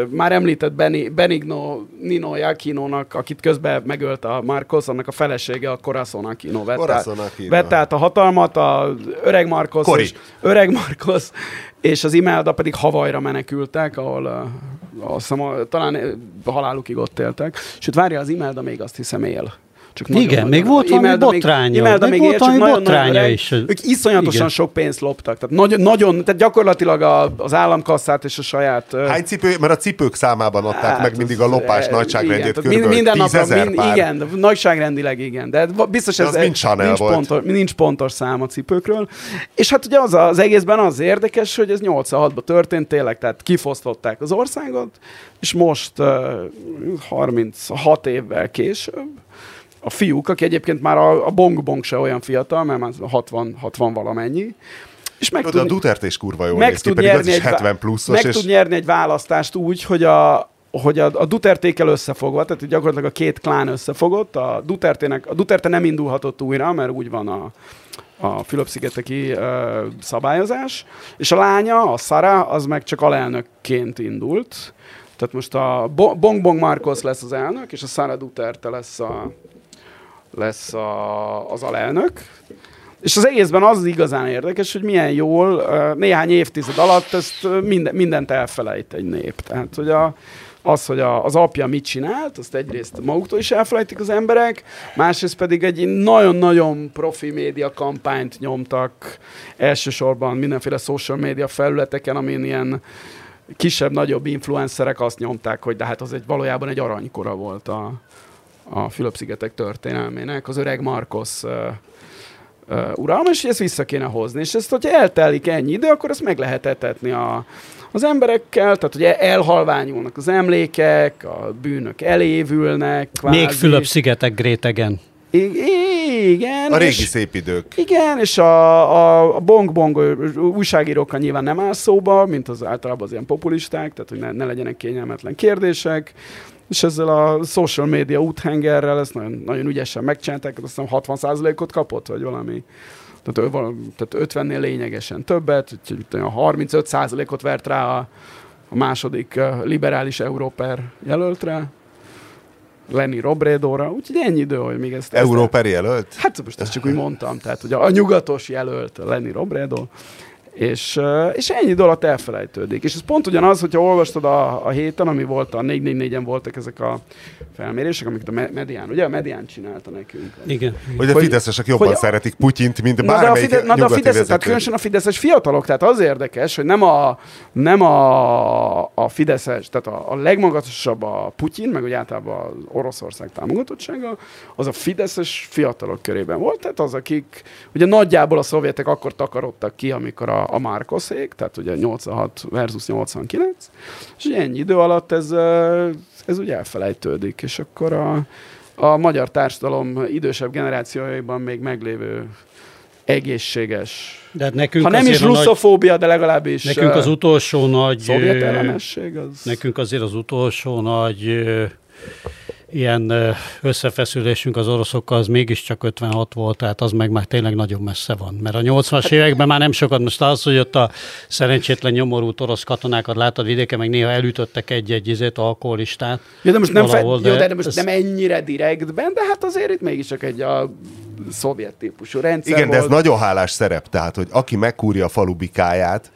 már említett Beni, Benigno Nino Aquino-nak, akit közben megölt a Marcos, annak a felesége, a Corazon Aquino vett, Corazon át, Aquino. vett át a hatalmat, a öreg Marcos, Kori. és, öreg Marcos és az Imelda pedig Havajra menekültek, ahol azt hiszem, talán halálukig ott éltek. Sőt, várja, az Imelda még azt hiszem él. Csak Igen, még volt valami Imelda botránya. Imelda Még még, volt valami nagyon, nagyon botránya öreg. is. Ők iszonyatosan Igen. sok pénzt loptak. Tehát nagyon, nagyon tehát gyakorlatilag a, az államkasszát és a saját... Hány cipő? Mert a cipők számában adták Hát, meg mindig a lopás e, nagyságrendjét, igen, kb. minden mind, pár. Igen, de nagyságrendileg igen. De biztos De ez mind Chanel nincs, volt. pontos, nincs pontos szám a cipőkről. És hát ugye az, az egészben az érdekes, hogy ez 86-ban történt tényleg, tehát kifosztották az országot, és most uh, 36 évvel később a fiúk, aki egyébként már a, a Bong Bong se olyan fiatal, mert már 60, 60 valamennyi, és meg Tudod, a tud, Duterte is kurva jól meg néz ki, tud nyerni egy, vá- 70 pluszos, meg és tud nyerni egy választást úgy, hogy a, hogy a, a Dutertékkel összefogva, tehát gyakorlatilag a két klán összefogott, a, Dutertének, a Duterte nem indulhatott újra, mert úgy van a, a Fülöp-szigeteki uh, szabályozás, és a lánya, a Sara, az meg csak alelnökként indult. Tehát most a Bo- Bong Bong Marcos lesz az elnök, és a Sara Duterte lesz, a, lesz a, az alelnök. És az egészben az, az igazán érdekes, hogy milyen jól néhány évtized alatt ezt minden, mindent elfelejt egy nép. Tehát, hogy a, az, hogy a, az apja mit csinált, azt egyrészt maguktól is elfelejtik az emberek, másrészt pedig egy nagyon-nagyon profi média kampányt nyomtak elsősorban mindenféle social média felületeken, amin ilyen kisebb-nagyobb influencerek azt nyomták, hogy de hát az egy valójában egy aranykora volt a, a Fülöp-szigetek történelmének. Az öreg Marcos uh, uh, uralma, és ezt vissza kéne hozni. És ezt, hogyha eltelik ennyi idő, akkor ezt meg lehet etetni a, az emberekkel, tehát hogy elhalványulnak az emlékek, a bűnök elévülnek. Kvázi. Még Fülöp-szigetek Grétegen. I- igen. a régi és- szép idők. igen, és a, a, a bong-bong újságírókkal nyilván nem áll szóba, mint az általában az ilyen populisták, tehát hogy ne, ne legyenek kényelmetlen kérdések, és ezzel a social media úthengerrel ezt nagyon, nagyon ügyesen megcsinálták, azt hiszem 60%-ot kapott, vagy valami. Tehát, tehát 50-nél lényegesen többet, úgyhogy itt olyan 35%-ot vert rá a, a második liberális Európer jelöltre, Lenny Robredóra, úgyhogy ennyi idő, hogy még ezt... ezt Európer jelölt? Hát most ezt csak úgy mondtam, tehát hogy a, a nyugatos jelölt Lenny Robredo, és, és ennyi idő alatt elfelejtődik. És ez pont ugyanaz, hogyha olvastad a, a héten, ami volt a 444-en voltak ezek a felmérések, amiket a Me- Medián, ugye a Medián csinálta nekünk. Igen. Hogy a fideszesek jobban hogy- szeretik Putyint, mint Na de, a bármelyik Fide- na de a nyugati Fidesz, tehát különösen a fideszes fiatalok, tehát az érdekes, hogy nem a, nem a, a fideszes, tehát a, a legmagasabb a Putyin, meg úgy általában az Oroszország támogatottsága, az a fideszes fiatalok körében volt, tehát az, akik ugye nagyjából a szovjetek akkor takarodtak ki, amikor a, a Márkoszék, tehát ugye 86 versus 89, és ennyi idő alatt ez, ez ugye elfelejtődik, és akkor a, a magyar társadalom idősebb generációiban még meglévő egészséges, De hát nekünk ha nem is a nagy, russzofóbia, de legalábbis nekünk az utolsó nagy... szovjet ellenesség, az... Nekünk azért az utolsó nagy ilyen összefeszülésünk az oroszokkal az mégiscsak 56 volt, tehát az meg már tényleg nagyon messze van. Mert a 80-as években már nem sokat, most az, hogy ott a szerencsétlen nyomorult orosz katonákat látod vidéken, meg néha elütöttek egy-egy izét, alkoholistát. Jó, de most, nem, fe, valahol, jó, de, de most ez- nem ennyire direktben, de hát azért itt mégiscsak egy a szovjet típusú rendszer Igen, de ez volt. nagyon hálás szerep, tehát, hogy aki megkúrja a falu bikáját,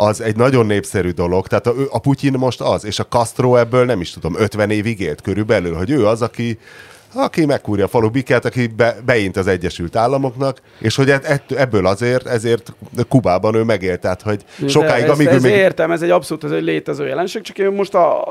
az egy nagyon népszerű dolog. Tehát a, a Putyin most az, és a Castro ebből nem is tudom, 50 évig élt körülbelül, hogy ő az, aki aki megkúrja a falu bikát, aki be, beint az Egyesült Államoknak, és hogy ett, ebből azért, ezért Kubában ő megélt, tehát hogy sokáig, de amíg ezt, ő ezt még... értem, ez egy abszolút ez egy létező jelenség, csak én most a,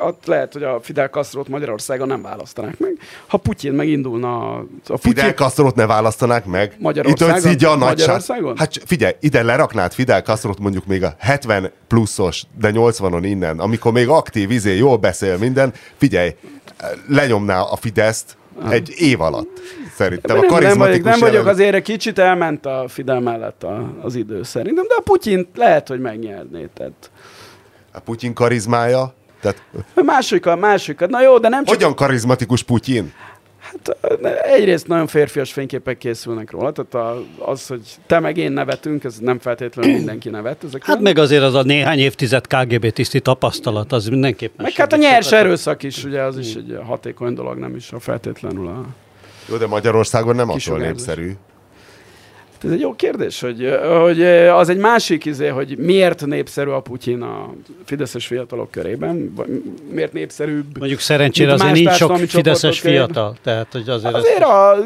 a, lehet, hogy a Fidel Castro-t Magyarországon nem választanák meg. Ha Putyin megindulna a, a Fidel Putyin, Castro-t ne választanák meg? Magyarországon? Itt, szidja a. Magyarországon? Hát figyelj, ide leraknád Fidel Castro-t mondjuk még a 70 pluszos, de 80-on innen, amikor még aktív, izé, jól beszél minden, figyelj, lenyomná a Fideszt egy év alatt. Szerintem a nem, nem, vagyok, karizmatikus nem vagyok azért egy kicsit elment a Fidel mellett a, az idő szerintem, de a Putyin lehet, hogy megnyerné. Tehát A Putyin karizmája, tehát másikat, másikat. Na jó, de nem csak... hogyan karizmatikus Putyin? Egyrészt nagyon férfias fényképek készülnek róla, tehát a, az, hogy te meg én nevetünk, ez nem feltétlenül mindenki nevet. Ezek Hát meg azért az a néhány évtized KGB tiszti tapasztalat, az mindenképpen meg hát a nyers erőszak is, ugye az is egy hatékony dolog, nem is a feltétlenül a... Jó, de Magyarországon nem attól népszerű. Ez egy jó kérdés, hogy, hogy az egy másik izé, hogy miért népszerű a Putyin a fideszes fiatalok körében, miért népszerűbb. Mondjuk szerencsére azért nincs sok fideszes fiatal, tehát hogy azért, Azért, a,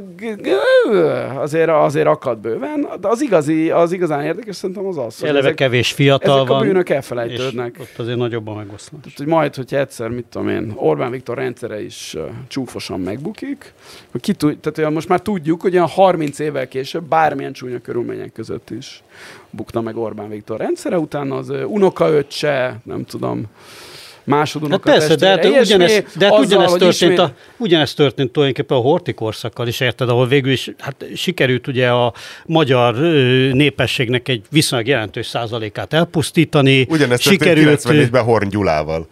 azért, azért akad bőven, de az, igazi, az igazán érdekes szerintem az az, hogy eleve ezek, kevés fiatal ezek a bűnök elfelejtődnek. ott azért nagyobb a megoszlás. Tehát, hogy majd, hogyha egyszer, mit tudom én, Orbán Viktor rendszere is csúfosan megbukik, hogy ki tud, tehát olyan most már tudjuk, hogy olyan 30 évvel később bármilyen csúnya körülmények között is bukna meg Orbán Viktor rendszere, utána az unokaöccse, nem tudom, másodunokat Hát persze, de hát ugyanez, de hát hogy történt, ismét- a, ugyanezt történt tulajdonképpen a hortikorszakkal is, érted, ahol végül is hát sikerült ugye a magyar népességnek egy viszonylag jelentős százalékát elpusztítani. Ugyanezt sikerült, sikerült 94-ben Horn Gyulával.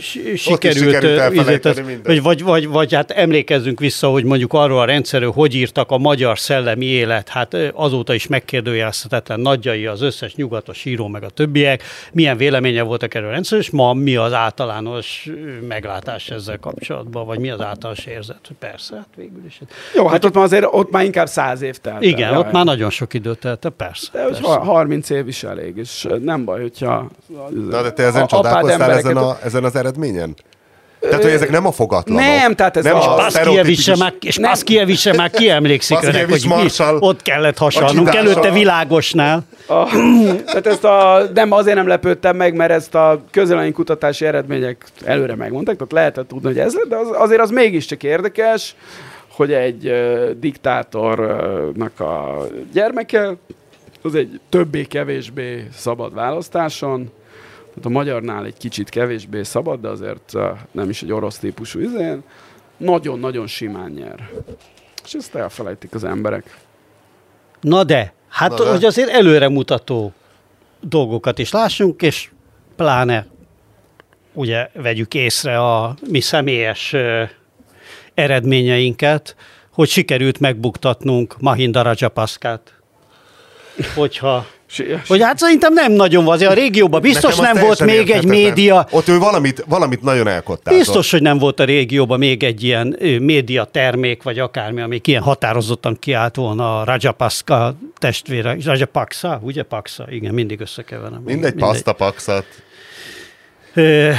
Si- sikerült sikerült, elfelejteni vagy, vagy, vagy, vagy hát emlékezzünk vissza, hogy mondjuk arról a rendszerről, hogy írtak a magyar szellemi élet, hát azóta is megkérdőjelezhetetlen nagyjai, az összes nyugatos író, meg a többiek, milyen véleménye voltak erről a rendszerről, és ma mi az általános meglátás ezzel kapcsolatban, vagy mi az általános érzet? Persze, hát végül is. Jó, hát ott már azért ott már inkább száz év telt. el. Igen, Ja, ott már nagyon sok időt telt, el, persze. De persze. ha- 30 év is elég, és nem baj, hogyha... Na, de te ezen csodálkoztál ezen, a, ezen az eredményen? Tehát, hogy ezek nem a fogatlanok. Nem, tehát ez nem a- a Paszkiewicz sem már, és Nem. Paszkiewicz sem már kiemlékszik önnek, hogy mi, Marshall. ott kellett hasonlnunk, előtte világosnál. A, tehát ezt a, nem azért nem lepődtem meg, mert ezt a kutatási eredmények előre megmondták, tehát lehetett tudni, hogy ez lett, de az, azért az mégiscsak érdekes, hogy egy uh, diktátornak a gyermeke, az egy többé-kevésbé szabad választáson, tehát a magyarnál egy kicsit kevésbé szabad, de azért uh, nem is egy orosz típusú izén, nagyon-nagyon simán nyer. És ezt elfelejtik az emberek. Na de, hát Na de. hogy azért előremutató dolgokat is lássunk, és pláne ugye vegyük észre a mi személyes ö, eredményeinket, hogy sikerült megbuktatnunk Mahinda Rajapakszát. Hogyha hogy hát szerintem nem nagyon van, azért a régióban biztos nem volt még egy média, Ott ő valamit, valamit nagyon elkottázott. Biztos, hogy nem volt a régióban még egy ilyen média termék, vagy akármi, amik ilyen határozottan kiállt volna a Rajapaksa testvére, Rajapaksa, ugye Paksa? Igen, mindig összekeverem. Mindegy, pasztapaxat. Ö,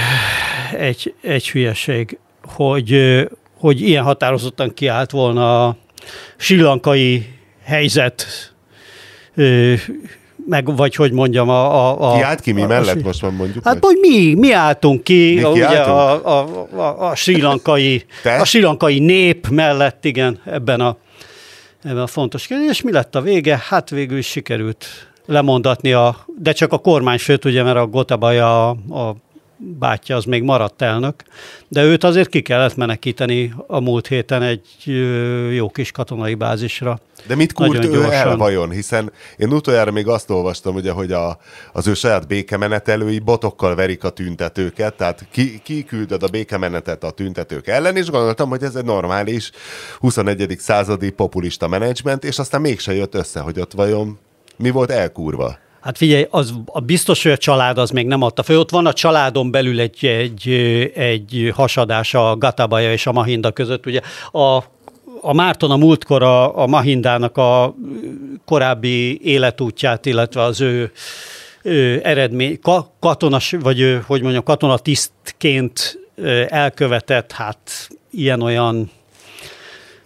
Egy, egy hülyeség, hogy, hogy ilyen határozottan kiállt volna a silankai helyzet, meg, vagy hogy mondjam, a... a, a Ki állt ki mi a- mellett most van mondjuk? Hát, meg? hogy mi, mi álltunk ki, Mi a, ugye kiálltunk? a, a, a, a sri lankai, Te? a sri lankai nép mellett, igen, ebben a, ebben a fontos kérdés. És mi lett a vége? Hát végül is sikerült lemondatni, a, de csak a kormányfőt, ugye, mert a Gotabaya, a, a bátyja az még maradt elnök, de őt azért ki kellett menekíteni a múlt héten egy jó kis katonai bázisra. De mit Nagyon ő el vajon? Hiszen én utoljára még azt olvastam, ugye, hogy a, az ő saját békemenetelői botokkal verik a tüntetőket, tehát ki, ki küldöd a békemenetet a tüntetők ellen, és gondoltam, hogy ez egy normális 21. századi populista menedzsment, és aztán mégse jött össze, hogy ott vajon mi volt elkúrva. Hát figyelj, az a biztos, hogy a család az még nem adta fel. Ott van a családon belül egy, egy, egy hasadás a Gatabaja és a Mahinda között. Ugye a, a Márton a múltkor a, a Mahindának a korábbi életútját, illetve az ő, ő eredmény, ka, katonas, vagy hogy mondjam, katonatisztként elkövetett, hát ilyen-olyan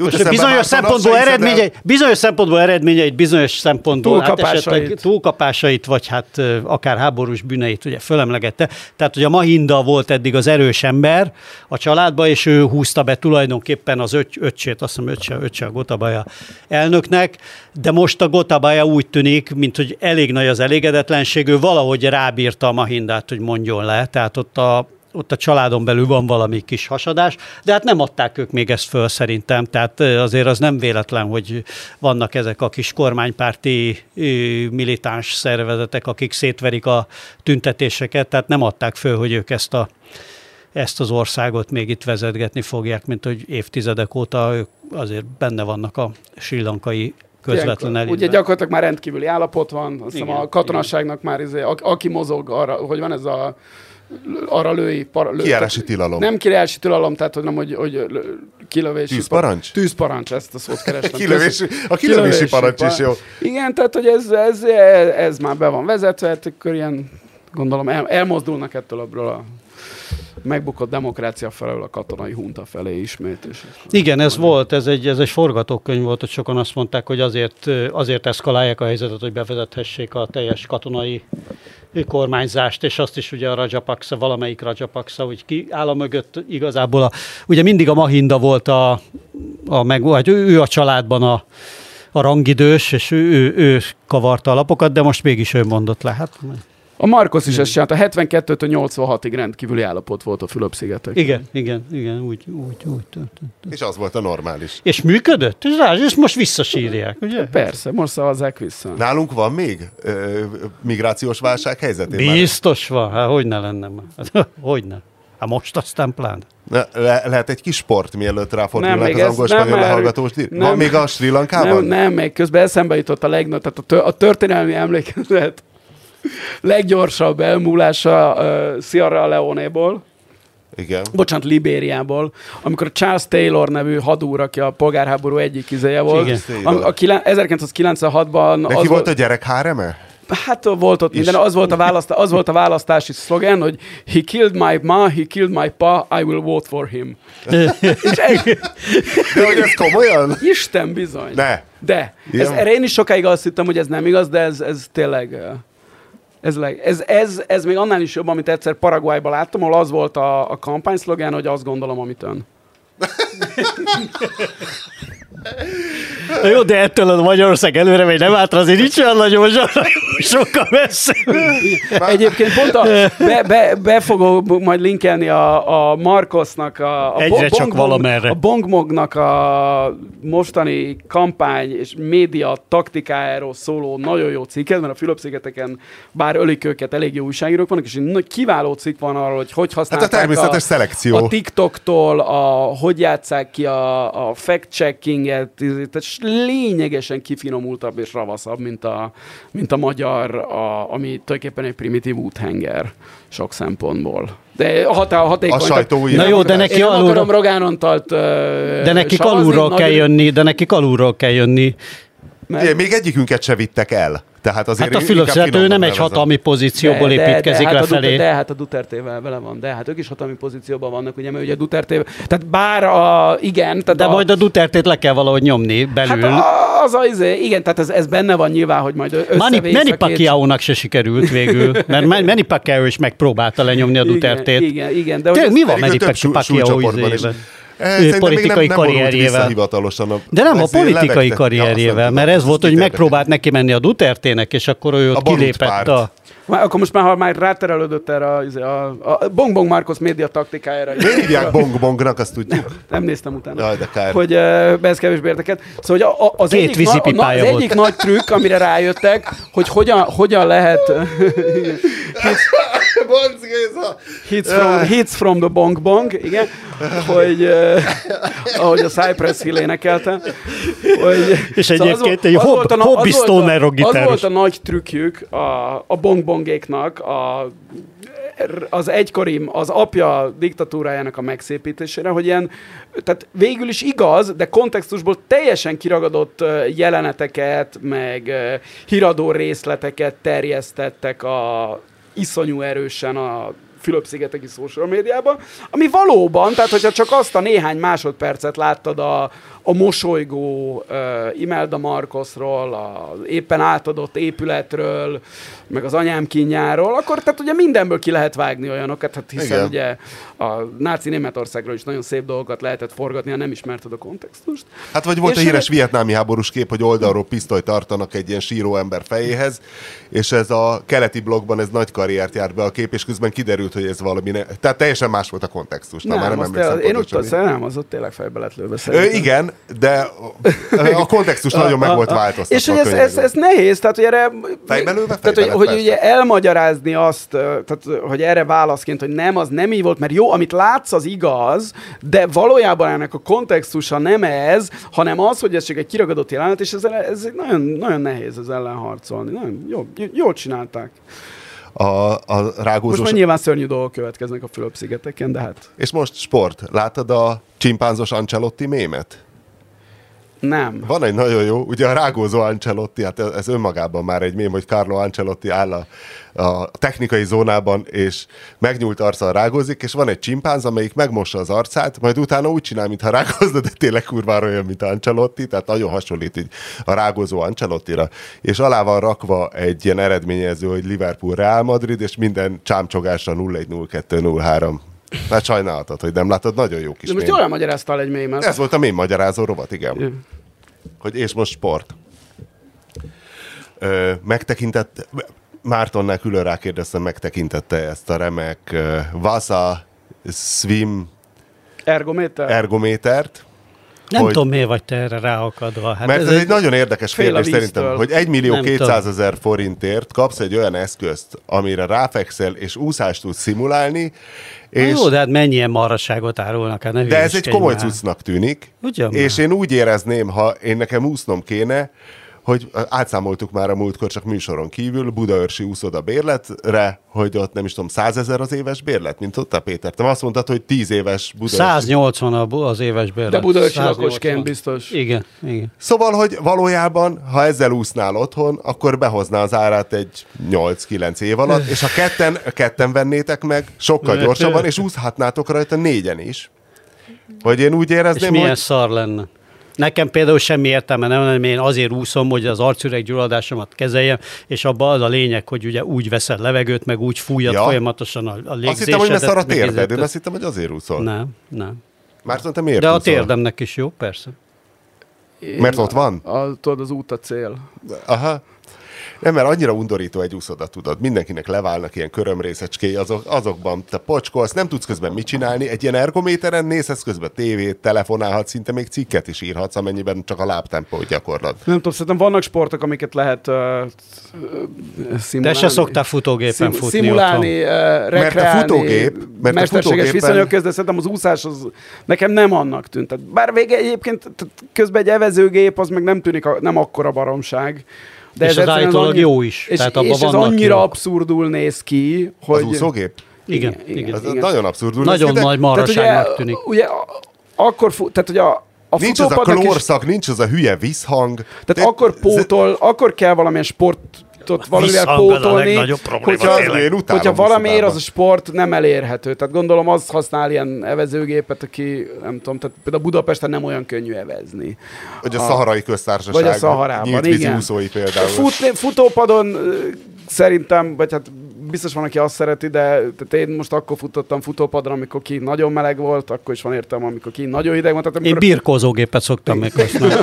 most bizonyos szempontból se hiszed el- eredményei, bizonyos szempontból eredményeit, bizonyos szempontból hát Túlkapásait. esetleg túlkapásait, vagy hát akár háborús bűneit ugye fölemlegette. Tehát, hogy a Mahinda volt eddig az erős ember a családba, és ő húzta be tulajdonképpen az öt, öccsét, azt hiszem öccse, öccse a Gotabaya elnöknek, de most a Gotabaya úgy tűnik, mint hogy elég nagy az elégedetlenség, ő valahogy rábírta a Mahindát, hogy mondjon le, tehát ott a ott a családon belül van valami kis hasadás, de hát nem adták ők még ezt föl szerintem, tehát azért az nem véletlen, hogy vannak ezek a kis kormánypárti militáns szervezetek, akik szétverik a tüntetéseket, tehát nem adták föl, hogy ők ezt a ezt az országot még itt vezetgetni fogják, mint hogy évtizedek óta ők azért benne vannak a sri lankai közvetlen elitben. Ugye gyakorlatilag már rendkívüli állapot van, azt hiszem Igen, a katonasságnak már, izé, a, aki mozog arra, hogy van ez a arra lői... Para, lő, Kijárási tilalom. Nem kijárási tilalom, tehát hogy nem, hogy, hogy lö- kilövési... Tűzparancs? Tűzparancs, ezt a szót (laughs) kerestem. Kilövési- a kilövési parancs is jó. Igen, tehát hogy ez, ez, ez már be van vezetve, hát akkor ilyen, gondolom, el, elmozdulnak ettől abból a megbukott demokrácia felől a katonai hunta felé ismét. És Igen, ez volt, ez egy, ez egy forgatókönyv volt, hogy sokan azt mondták, hogy azért, azért eszkalálják a helyzetet, hogy bevezethessék a teljes katonai kormányzást, és azt is ugye a Rajapaksa, valamelyik Rajapaksa, hogy ki áll a mögött igazából. A, ugye mindig a Mahinda volt a, a meg, vagy ő, ő a családban a, a rangidős, és ő, ő, ő kavarta a lapokat, de most mégis ő mondott le. Hát, A Marcos is ezt csinálta, 72-től 86-ig rendkívüli állapot volt a Fülöp-szigetek. Igen, igen, igen, úgy, úgy, úgy történt. És az volt a normális. És működött? És, rá, és most visszasírják, ugye? Persze, most szavazzák vissza. Nálunk van még ö, migrációs válság helyzetében? Biztos van, hát hogy ne lenne már. (laughs) Hogy ne. Hát most aztán plán. Le, le, lehet egy kis sport, mielőtt ráfordulnak az angol-spanyol nem, lehallgatós díj? nem. Van még a Sri Lankában? Nem, nem, még közben eszembe jutott a legnagyobb, tehát a, tör, a történelmi emlékezet leggyorsabb elmúlása uh, Sierra Leone-ból, Igen. bocsánat, Libériából, amikor a Charles Taylor nevű hadúr, aki a polgárháború egyik izéje volt, Igen. a, a kilen- 1996-ban Neki az volt a gyerek háreme? Hát volt ott minden, az volt, a választ, az volt a választási szlogen, hogy he killed my ma, he killed my pa, I will vote for him. (laughs) És ez, De hogy ez komolyan? Isten bizony. Ne. De. Ez, erre én is sokáig azt hittem, hogy ez nem igaz, de ez, ez tényleg... Ez, ez, ez, ez még annál is jobb, amit egyszer Paraguayban láttam, ahol az volt a, a kampányszlogen, hogy azt gondolom, amit ön. (laughs) Na jó, de ettől a Magyarország előre megy, nem átra, azért nincs olyan nagyon sokkal messze. Egyébként pont a, be, be, be fogok majd linkelni a, a Marcosnak a, a Egyre csak valamerre. a Bongmognak a mostani kampány és média taktikájáról szóló nagyon jó cikket, mert a Fülöp-szigeteken bár ölik őket, elég jó újságírók vannak, és egy kiváló cikk van arról, hogy hogy használták Hát természetes szelekció. a TikToktól, a, hogy játsszák ki a, a fact-checkinget, tehát lényegesen kifinomultabb és ravaszabb, mint a, mint a magyar, a, ami tulajdonképpen egy primitív úthenger sok szempontból. De a hatá, hatékony. A sajtóírás. Na jó, de neki Én alulra- akarom Rogán Antalt uh, De nekik alulról kell jönni, de nekik alulról kell jönni. Igen, még egyikünket se vittek el. Tehát azért Hát a inkább Fülöp-sziget, ő finoman nem egy hatalmi pozícióból építkezik hát a, lefelé. Duterte, de hát a Duterte-vel vele van, de hát ők is hatalmi pozícióban vannak, ugye, mert ugye Duterte, tehát bár a, igen, tehát De a, majd a Dutertét le kell valahogy nyomni belül. Hát a- az az, igen, tehát ez, ez benne van nyilván, hogy majd összevész Manny a Pacquiao-nak se sikerült végül, mert Man- Manny Pacquiao is megpróbálta lenyomni a Dutertét. Igen, igen, igen, de ez- mi van Manny Pacquiao Eh, szerintem politikai nem, nem karrierjével. hivatalosan. a- De nem, a politikai karrierjével, mert nem ez volt, hogy megpróbált neki menni a Dutertének, és akkor ő ott kilépett a... Már, akkor most már, ha már ráterelődött erre a, a, a Bong Bong Marcos média taktikájára. Miért hívják Bong Bongnak, azt tudjuk. Nem néztem utána. Jaj, de kár. Hogy uh, ez kevésbé érdekelt. Szóval hogy a, a, az, Két egyik, na, az volt. egyik nagy trükk, amire rájöttek, hogy hogyan, hogyan lehet (laughs) (laughs) (laughs) Bonc Géza! hits from, hits from the Bong Bong, igen, hogy uh, ahogy a Cypress Hill énekelte. Hogy, És az egyébként egy az hob- volt a hobby az volt a- stoner rock Az gitáros. volt a nagy trükkjük a, a Bong Bongéknak, a az egykori, az apja diktatúrájának a megszépítésére, hogy ilyen, tehát végül is igaz, de kontextusból teljesen kiragadott ö, jeleneteket, meg ö, híradó részleteket terjesztettek a iszonyú erősen a Fülöp-szigeteki social médiában, ami valóban, tehát hogyha csak azt a néhány másodpercet láttad a, a mosolygó uh, Imelda Marcosról, a éppen átadott épületről, meg az anyám kínjáról, akkor tehát ugye mindenből ki lehet vágni olyanokat, hát hiszen Igen. ugye a náci Németországról is nagyon szép dolgokat lehetett forgatni, ha nem ismerted a kontextust. Hát vagy volt És a híres ő- vietnámi háborús kép, hogy oldalról pisztolyt tartanak egy ilyen síró ember fejéhez, és ez a keleti blogban ez nagy karriert járt be a kép, és közben kiderült, hogy ez valami... Ne... Tehát teljesen más volt a kontextus. Na, már nem emlékszem én úgy tudom, nem, az ott tényleg fejbe lett lőve Ö, szerintem. Igen, de a kontextus nagyon meg volt változtatva. És hogy ez, ez, ez nehéz, tehát hogy erre... Fejben lőve, Tehát, hogy, hogy persze. ugye elmagyarázni azt, tehát, hogy erre válaszként, hogy nem, az nem így volt, mert jó, amit látsz, az igaz, de valójában ennek a kontextusa nem ez, hanem az, hogy ez csak egy kiragadott jelenet, és ez, ez nagyon, nagyon nehéz ez ellen harcolni. Nagyon jó, jól csinálták. A, a Most rágózós... már nyilván szörnyű dolgok következnek a Fülöp-szigeteken, de hát És most sport. Láttad a csimpánzos Ancelotti mémet? Nem. Van egy nagyon jó, ugye a rágózó Ancelotti, hát ez önmagában már egy mém, hogy Carlo Ancelotti áll a, a technikai zónában, és megnyúlt arccal rágózik, és van egy csimpánz, amelyik megmossa az arcát, majd utána úgy csinál, mintha rágózna, de tényleg kurvára olyan, mint Ancelotti, tehát nagyon hasonlít így a rágózó Ancelottira. És alá van rakva egy ilyen eredményező, hogy Liverpool Real Madrid, és minden csámcsogásra 0-1-0-2-0-3. Hát sajnálatod, hogy nem látod, nagyon jó kis De most mém. jól elmagyaráztál egy mémet. Ez volt a mém magyarázó rovat, igen. Hogy és most sport. Ö, megtekintett... Mártonnál külön rákérdeztem, megtekintette ezt a remek uh, Vasa Swim Ergométer? ergométert, Nem hogy- tudom, miért vagy te erre ráakadva. Hát mert ez, egy nagyon érdekes kérdés szerintem, hogy 1 millió Nem 200 ezer forintért kapsz egy olyan eszközt, amire ráfekszel és úszást tudsz szimulálni, És... és Jó, de hát mennyi ilyen marhaságot árulnak, hát ne De ez egy komoly cuccnak tűnik. Ugyan és már. én úgy érezném, ha én nekem úsznom kéne, hogy átszámoltuk már a múltkor csak műsoron kívül Budaörsi úszoda bérletre, hogy ott nem is tudom, százezer az éves bérlet, mint ott a Péter. Te azt mondtad, hogy 10 éves Budaörsi. 180 a bu- az éves bérlet. De Budaörsi 180. lakosként biztos. Igen, igen. Szóval, hogy valójában, ha ezzel úsznál otthon, akkor behozná az árát egy 8-9 év alatt, és ha ketten, ketten vennétek meg, sokkal gyorsabban, és úszhatnátok rajta négyen is. Hogy én úgy És érezném, milyen hogy szar lenne. Nekem például semmi értelme nem lenne, én azért úszom, hogy az arcüreg gyulladásomat kezeljem, és abban az a lényeg, hogy ugye úgy veszed levegőt, meg úgy fújjad Ja. folyamatosan a, a légzésedet. azt hittem, hogy megszar a térded. Én azt hittem, hogy azért úszol. Nem, nem. Márton, te miért De a úszol? térdemnek is jó, persze. Mert ott van? A, tudod, az út a cél. Aha. Nem, mert annyira undorító egy úszoda, tudod. Mindenkinek leválnak ilyen körömrészecskéi, azok, azokban te pocskolsz, nem tudsz közben mit csinálni. Egy ilyen ergométeren nézhetsz közben tévét, telefonálhatsz, szinte még cikket is írhatsz, amennyiben csak a lábtempót gyakorlod. Nem tudom, szerintem vannak sportok, amiket lehet uh, szimulálni. Te se szoktál futógépen futni Szimulálni, uh, rekreálni, futógép- mert a mesterséges futógépen- viszonyok között, de szerintem az úszás az nekem nem annak tűnt. Tehát Bár vége egyébként közben egy evezőgép, az meg nem tűnik, a, nem akkora baromság. De És az egyszerűen állítólag annyi- jó is, És, tehát abban és ez annyira jók. abszurdul néz ki, Az hogy... úszógép? Igen, Igen, igen. Az igen. nagyon abszurdul. Nagyon néz ki, nagy Tehát ugye, marhaságnak tűnik. ugye akkor, fu- tehát ugye a, a Nincs az a futópadnak is- klórszak, nincs az a hülye visszhang. Tehát De- akkor pótol, akkor kell valamilyen sportot valamivel az a pótolni, hogyha, utálom hogyha valamiért az a sport nem elérhető. Tehát gondolom az használ ilyen evezőgépet, aki nem tudom, tehát például Budapesten nem olyan könnyű evezni. Hogy a szaharai köztársaság. Vagy a Szaharában, nyílt igen. vízi úszói például. Futni, futópadon szerintem, vagy hát biztos van, aki azt szereti, de tehát én most akkor futottam futópadon, amikor ki nagyon meleg volt, akkor is van értelme, amikor ki nagyon hideg volt. Tehát Én amikor, birkózógépet szoktam még (laughs) használni.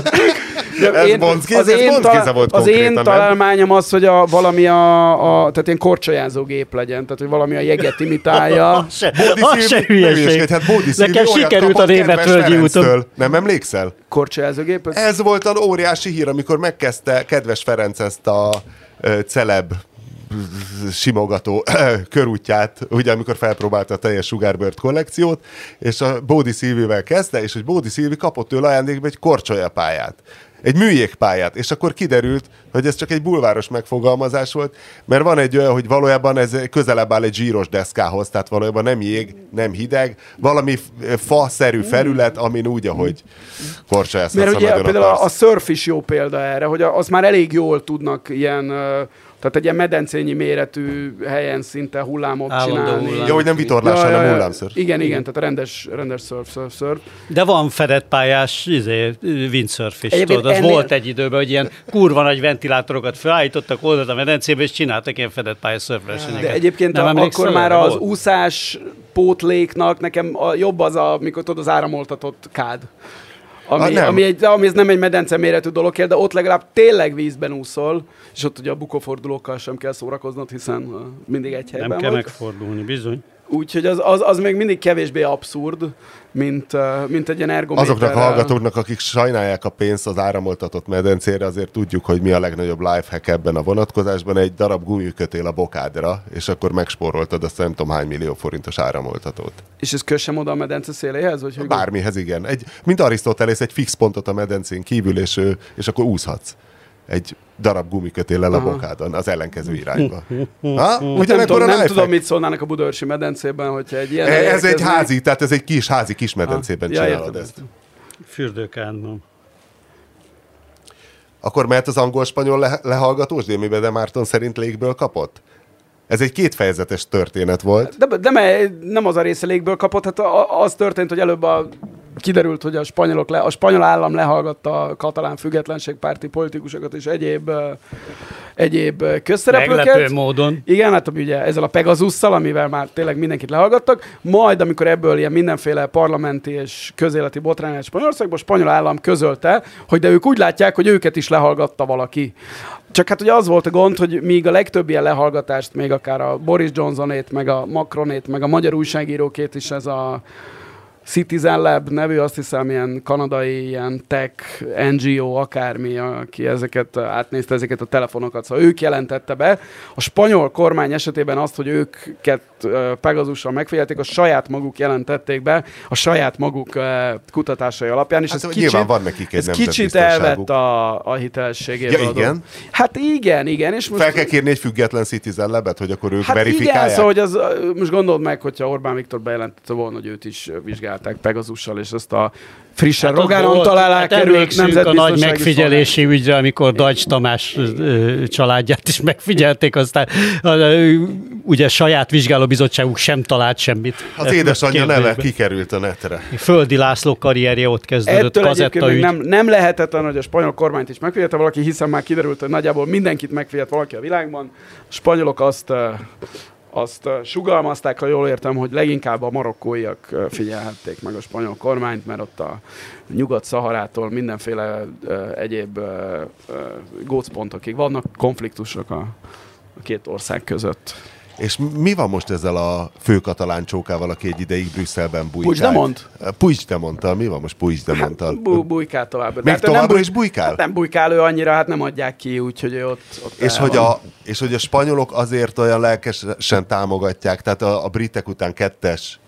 Ez Bonszki- ez Bonszki talál- volt az én nem? találmányom az, hogy a, valami a, a, tehát ilyen korcsolyázó gép legyen, tehát hogy valami a jeget imitálja. (laughs) Az se, Bódi az se hülyeség. hát Bódi Nekem sikerült a kapott német kedves völgyi úton. Nem emlékszel? Korcsolyázó gép? Ez... Volt az óriási hír, amikor megkezdte kedves Ferenc ezt a celeb simogató körútját, ugye amikor felpróbálta a teljes Sugarbird kollekciót, és a Bódi Szilvivel kezdte, és hogy Bódi Szilvi kapott tőle ajándékba egy korcsolyapályát. Egy műjégpályát, és akkor kiderült, hogy ez csak egy bulváros megfogalmazás volt, mert van egy olyan, hogy valójában ez közelebb áll egy zsíros deszkához, tehát valójában nem jég, nem hideg, valami fa-szerű felület, amin úgy, ahogy korcsolyázhatsz Mert ugye például a, a surf is jó példa erre, hogy a- azt már elég jól tudnak ilyen, tehát egy ilyen medencényi méretű helyen szinte hullámot Állandó csinálni. hullám. Jó, hogy nem vitorlás, hanem hullámszörf. Igen, igen, tehát a rendes, rendes surf, surf, surf. De van fedett pályás izé, windsurf is. Egyébként Tudod, az ennél- volt egy időben, hogy ilyen kurva nagy ventilátorokat felállítottak oldalt a medencébe, és csináltak ilyen fedett pályás szörfversenyeket. De egyébként Nem a, akkor már az Volt? úszás pótléknak nekem a, jobb az, amikor tudod, az áramoltatott kád. Ami, Ah, nem. ami, egy, ami ez nem egy medence méretű dolog de ott legalább tényleg vízben úszol, és ott ugye a bukófordulókkal sem kell szórakoznod, hiszen mindig egy helyben Nem kell vagy. megfordulni, bizony. Úgyhogy az, az, az még mindig kevésbé abszurd, mint, mint egy ilyen ergométerrel. Azoknak a hallgatóknak, akik sajnálják a pénzt az áramoltatott medencére, azért tudjuk, hogy mi a legnagyobb lifehack ebben a vonatkozásban. Egy darab gumikötél a bokádra, és akkor megspóroltad azt nem tudom hány millió forintos áramoltatót. És ez kössem oda a medence széléhez? Vagy hogy Bármihez igen. Egy, mint Arisztotelész, egy fix pontot a medencén kívül, és, és akkor úszhatsz. Egy darab gumikötéllel a bokádon, az ellenkező irányba. (laughs) Ha? nem, Ugyanekkor tudom, a nem tudom, mit szólnának a Budaörsi medencében, hogyha egy ilyen... Ez egy elérkeznék. házi, tehát ez egy kis házi kis medencében Ah, ja, csinálod értem, ezt. Fürdőkádban. Akkor mehet az angol-spanyol le- lehallgatós, Démi de Márton szerint légből kapott? Ez egy kétfejezetes történet volt. De, de me- nem az a része légből kapott, hát az történt, hogy előbb a kiderült, hogy a spanyolok le, a spanyol állam lehallgatta a katalán függetlenségpárti politikusokat és egyéb, egyéb közszereplőket. Meglepő módon. Igen, hát ugye ezzel a Pegasusszal, amivel már tényleg mindenkit lehallgattak, majd amikor ebből ilyen mindenféle parlamenti és közéleti botrány lett Spanyolországban, a spanyol állam közölte, hogy de ők úgy látják, hogy őket is lehallgatta valaki. Csak hát ugye az volt a gond, hogy míg a legtöbb ilyen lehallgatást, még akár a Boris Johnsonét, meg a Macronét, meg a magyar újságírókét is ez a Citizen Lab nevű, azt hiszem, ilyen kanadai, ilyen tech NGO, akármi, aki ezeket átnézte, ezeket a telefonokat, szóval ők jelentette be. A spanyol kormány esetében azt, hogy őket ö, Pegasussal megfigyelték, a saját maguk jelentették be, a saját maguk ö, kutatásai alapján, és Hát, ez kicsit, nyilván van nekik ez kicsit elvett a, a hitelességéből. Ja, igen? Hát igen, igen, és most... Fel kell kérni egy független Citizen Labet, hogy akkor ők Hát verifikálják? igen, szóval, hogy az, most gondold meg, hogyha Orbán Viktor bejelentette volna, hogy őt is ö, vizsgálták Pegasussal, és ezt a frissen hát Rogán Antal alá hát került a nagy megfigyelési ügyre, amikor Dajcs Tamás családját is megfigyelték, aztán ugye saját vizsgálóbizottságuk sem talált semmit. Az édesanyja neve kikerült a netre. Földi László karrierje ott kezdődött, Ettől kazetta ügy. nem, nem lehetetlen, hogy a spanyol kormányt is megfigyelte valaki, hiszen már kiderült, hogy nagyjából mindenkit megfigyelt valaki a világban. A spanyolok azt, azt sugalmazták, ha jól értem, hogy leginkább a marokkóiak figyelhették meg a spanyol kormányt, mert ott a Nyugat-Szaharától mindenféle egyéb gócpontokig vannak konfliktusok a, a két ország között. És mi van most ezzel a főkatalán csókával, aki egy ideig Brüsszelben bujkált? Puigdemont? Puigdemonttal. Mi van most Puigdemonttal? Bu- bujkál tovább. Még Tehát ő továbbra is bujkál? Hát nem bujkál ő annyira, hát nem adják ki, úgyhogy ő ott, ott És hogy, van. a, és hogy a spanyolok azért olyan lelkesen támogatják, tehát a, a britek után kettes,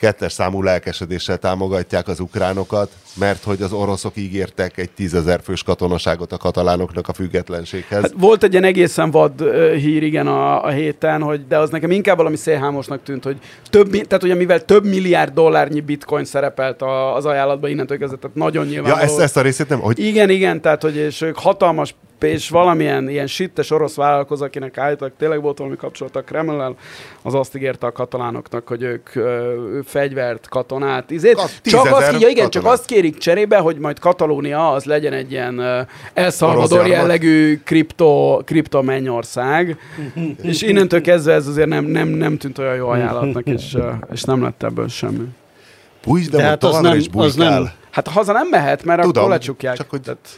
kettes számú lelkesedéssel támogatják az ukránokat, mert hogy az oroszok ígértek egy tízezer fős katonaságot a katalánoknak a függetlenséghez. Hát volt egy ilyen egészen vad hír, igen, a, a héten, hogy, de az nekem inkább valami szélhámosnak tűnt, hogy több, tehát ugye mivel több milliárd dollárnyi bitcoin szerepelt a, az ajánlatban innentől kezdve, tehát nagyon nyilván. ja, ezt, ezt a részét nem? Hogy Igen, igen, tehát hogy és ők hatalmas és valamilyen ilyen sittes orosz vállalkozó, akinek állítólag tényleg volt valami kapcsolat a Kremlel, az azt ígérte a katalánoknak, hogy ők ö, ő fegyvert, katonát, izét. Kat- csak azt, ja, igen, csak azt kérik cserébe, hogy majd Katalónia az legyen egy ilyen uh, El Salvador jellegű kripto, kripto mennyország, (laughs) és innentől kezdve ez azért nem, nem, nem tűnt olyan jó ajánlatnak, és, uh, és nem lett ebből semmi. Puigdemont Tehát az továbbra nem- is az nem-. Hát haza nem mehet, mert Tudom, akkor lecsukják. csak hogy- Tehát,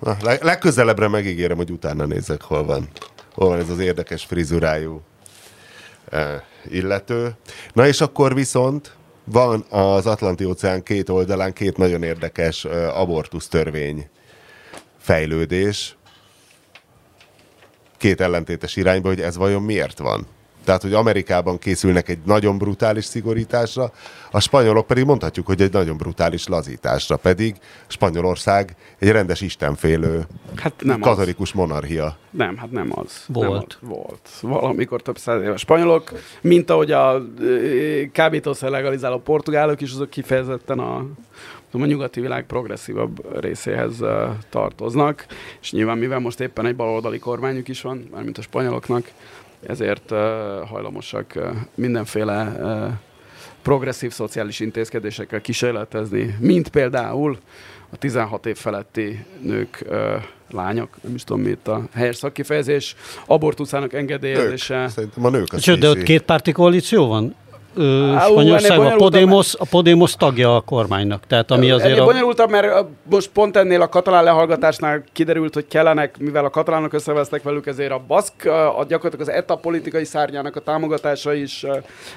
Na, leg- legközelebbre megígérem, hogy utána nézek, hol van. Hol van ez az érdekes frizurájú illető. Na és akkor viszont van az Atlanti-óceán két oldalán két nagyon érdekes abortusz törvény fejlődés. Két ellentétes irányba, hogy ez vajon miért van. Tehát, hogy Amerikában készülnek egy nagyon brutális szigorításra, a spanyolok pedig mondhatjuk, hogy egy nagyon brutális lazításra, pedig Spanyolország egy rendes istenfélő hát nem az. katolikus monarchia. Nem, hát nem az. Volt. Nem az. Volt. Valamikor több száz éve. Spanyolok, mint ahogy a kábítószer legalizáló portugálok is, azok kifejezetten a, a nyugati világ progresszívabb részéhez tartoznak, és nyilván mivel most éppen egy baloldali kormányuk is van, mármint a spanyoloknak, ezért uh, hajlamosak uh, mindenféle uh, progresszív szociális intézkedésekkel kísérletezni, mint például a 16 év feletti nők, ö, lányok, nem is tudom mi itt a helyes szakkifejezés, abortuszának Nők. engedélyezése. Szerintem a nők a Sőt, de ott CC. két párti koalíció van? Ö, Spanyolországban a Podemos, a Podemos tagja a kormánynak. Tehát ami azért a... bonyolultabb, mert most pont ennél a katalán lehallgatásnál kiderült, hogy kellenek, mivel a katalánok összevesztek velük, ezért a baszk, a gyakorlatilag az ETA politikai szárnyának a támogatása is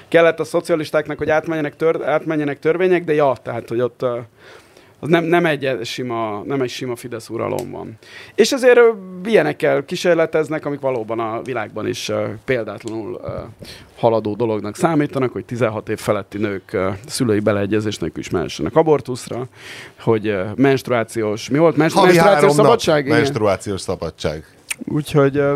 kellett a szocialistáknak, hogy átmenjenek, tör, átmenjenek törvények, de ja, tehát, hogy ott az nem, nem, egy sima, nem egy sima Fidesz uralom van. És ezért ilyenekkel kísérleteznek, amik valóban a világban is ö, példátlanul ö, haladó dolognak számítanak, hogy 16 év feletti nők ö, szülői beleegyezés nélkül is mehessenek abortuszra, hogy ö, menstruációs, mi volt? Menstru- menstruációs szabadság? Menstruációs szabadság. Úgyhogy ö,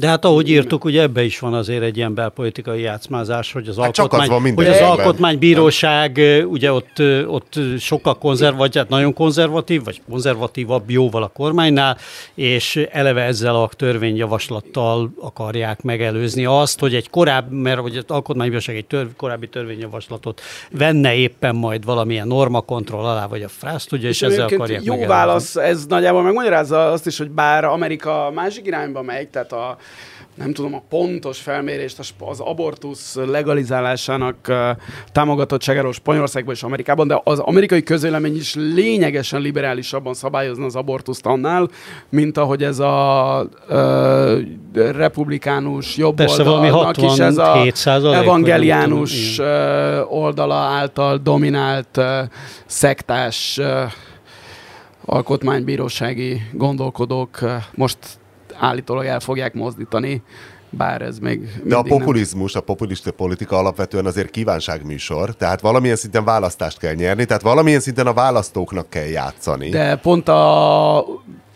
De hát ahogy írtuk, ugye ebbe is van azért egy ilyen belpolitikai játszmázás, hogy az, Hát csak alkotmány, az van hogy az alkotmánybíróság ö, ugye ott, ott sokkal konzervatív, hát nagyon konzervatív, vagy konzervatívabb jóval a kormánynál, és eleve ezzel a törvényjavaslattal akarják megelőzni azt, hogy egy korábbi, mert hogy az alkotmánybíróság egy törv, korábbi törvényjavaslatot venne éppen majd valamilyen normakontroll alá, vagy a frász tudja, és, és ezzel akarják Jó megelőzni. válasz, ez nagyjából megmagyarázza azt is, hogy bár Amerika másik irányba megy, tehát a nem tudom, a pontos felmérést az abortusz legalizálásának uh, támogatottságáról Spanyolországban és Amerikában, de az amerikai közvélemény is lényegesen liberálisabban szabályozna az abortuszt annál, mint ahogy ez a uh, republikánus jobb Persze, oldalnak is ez a 67 százalék, vagy evangeliánus ö, oldala által dominált ö, szektás ö, alkotmánybírósági gondolkodók ö, most állítólag el fogják mozdítani, bár ez még De a mindig nem- populizmus, a populista politika alapvetően azért kívánságműsor, tehát valamilyen szinten választást kell nyerni, tehát valamilyen szinten a választóknak kell játszani. De pont a,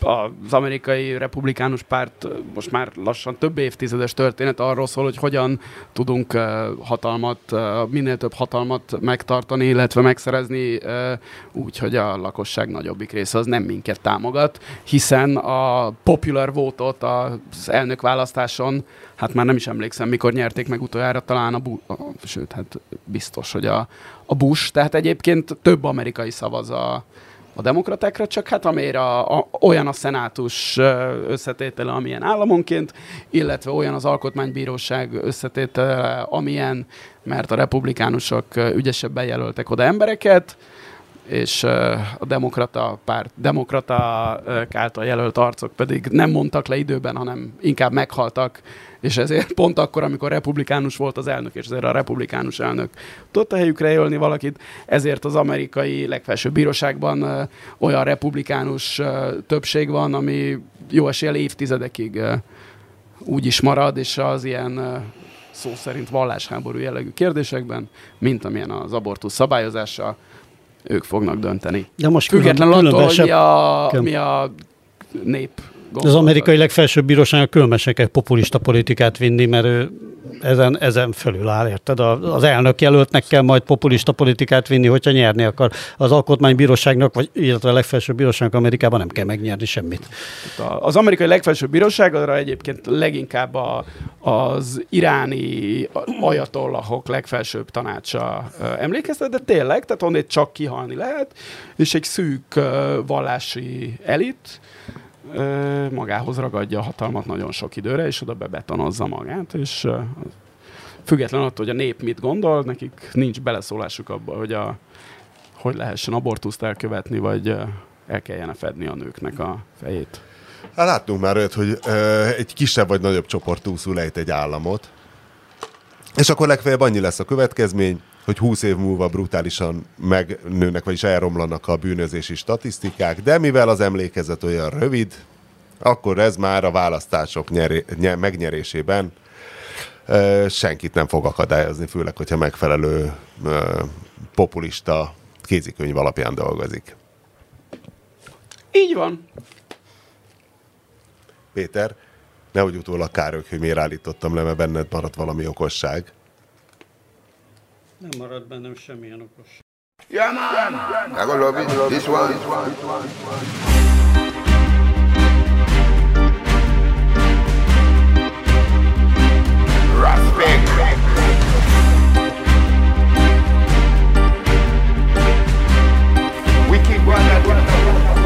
az amerikai republikánus párt most már lassan több évtizedes történet arról szól, hogy hogyan tudunk hatalmat, minél több hatalmat megtartani, illetve megszerezni úgy, hogy a lakosság nagyobbik része az nem minket támogat, hiszen a popular votot az elnök választáson, hát már nem is emlékszem, mikor nyerték meg utoljára, talán a, Bu- a sőt, hát biztos, hogy a, a Bush, tehát egyébként több amerikai szavaz a, a demokratákra, csak hát amire a, a, olyan a szenátus összetétele, amilyen államonként, illetve olyan az alkotmánybíróság összetétele, amilyen, mert a republikánusok ügyesebben jelöltek oda embereket, és a demokrata párt, demokrata ö, által jelölt arcok pedig nem mondtak le időben, hanem inkább meghaltak, és ezért pont akkor, amikor republikánus volt az elnök, és ezért a republikánus elnök tudta helyükre jelölni valakit, ezért az amerikai legfelsőbb bíróságban olyan republikánus többség van, ami jó esélye évtizedekig úgy is marad, és az ilyen szó szerint vallásháború jellegű kérdésekben, mint amilyen az abortusz szabályozása, ők fognak dönteni. De most Függetlenül attól, hogy mi a, mi a nép Az gondolata. amerikai legfelsőbb bíróságnak különbesen kell populista politikát vinni, mert ő ezen, ezen fölül áll, érted? A- Az elnök jelöltnek kell majd populista politikát vinni, hogyha nyerni akar. Az alkotmánybíróságnak, vagy illetve a legfelsőbb bíróságnak Amerikában nem kell megnyerni semmit. A- Az amerikai legfelsőbb bíróság arra egyébként leginkább a, az iráni ajatollahok legfelsőbb tanácsa emlékeztet, de tényleg, tehát onnét csak kihalni lehet, és egy szűk vallási elit ö, magához ragadja a hatalmat nagyon sok időre, és oda bebetonozza magát, és ö, függetlenül attól, hogy a nép mit gondol, nekik nincs beleszólásuk abba, hogy a, hogy lehessen abortuszt elkövetni, vagy el kelljen fedni a nőknek a fejét. Hát láttunk már olyat, hogy ö, egy kisebb vagy nagyobb csoport túlszul ejt egy államot, és akkor legfeljebb annyi lesz a következmény, hogy 20 év múlva brutálisan megnőnek, vagyis elromlanak a bűnözési statisztikák, de mivel az emlékezet olyan rövid, akkor ez már a választások nyeré, nye, megnyerésében ö, senkit nem fog akadályozni, főleg, hogyha megfelelő ö, populista kézikönyv alapján dolgozik. Így van. Péter, nehogy utólag károk, hogy miért állítottam le, mert benned maradt valami okosság. Yeah, man. I go love it. This one. This one. This one. This one. Prospect. Wicked one.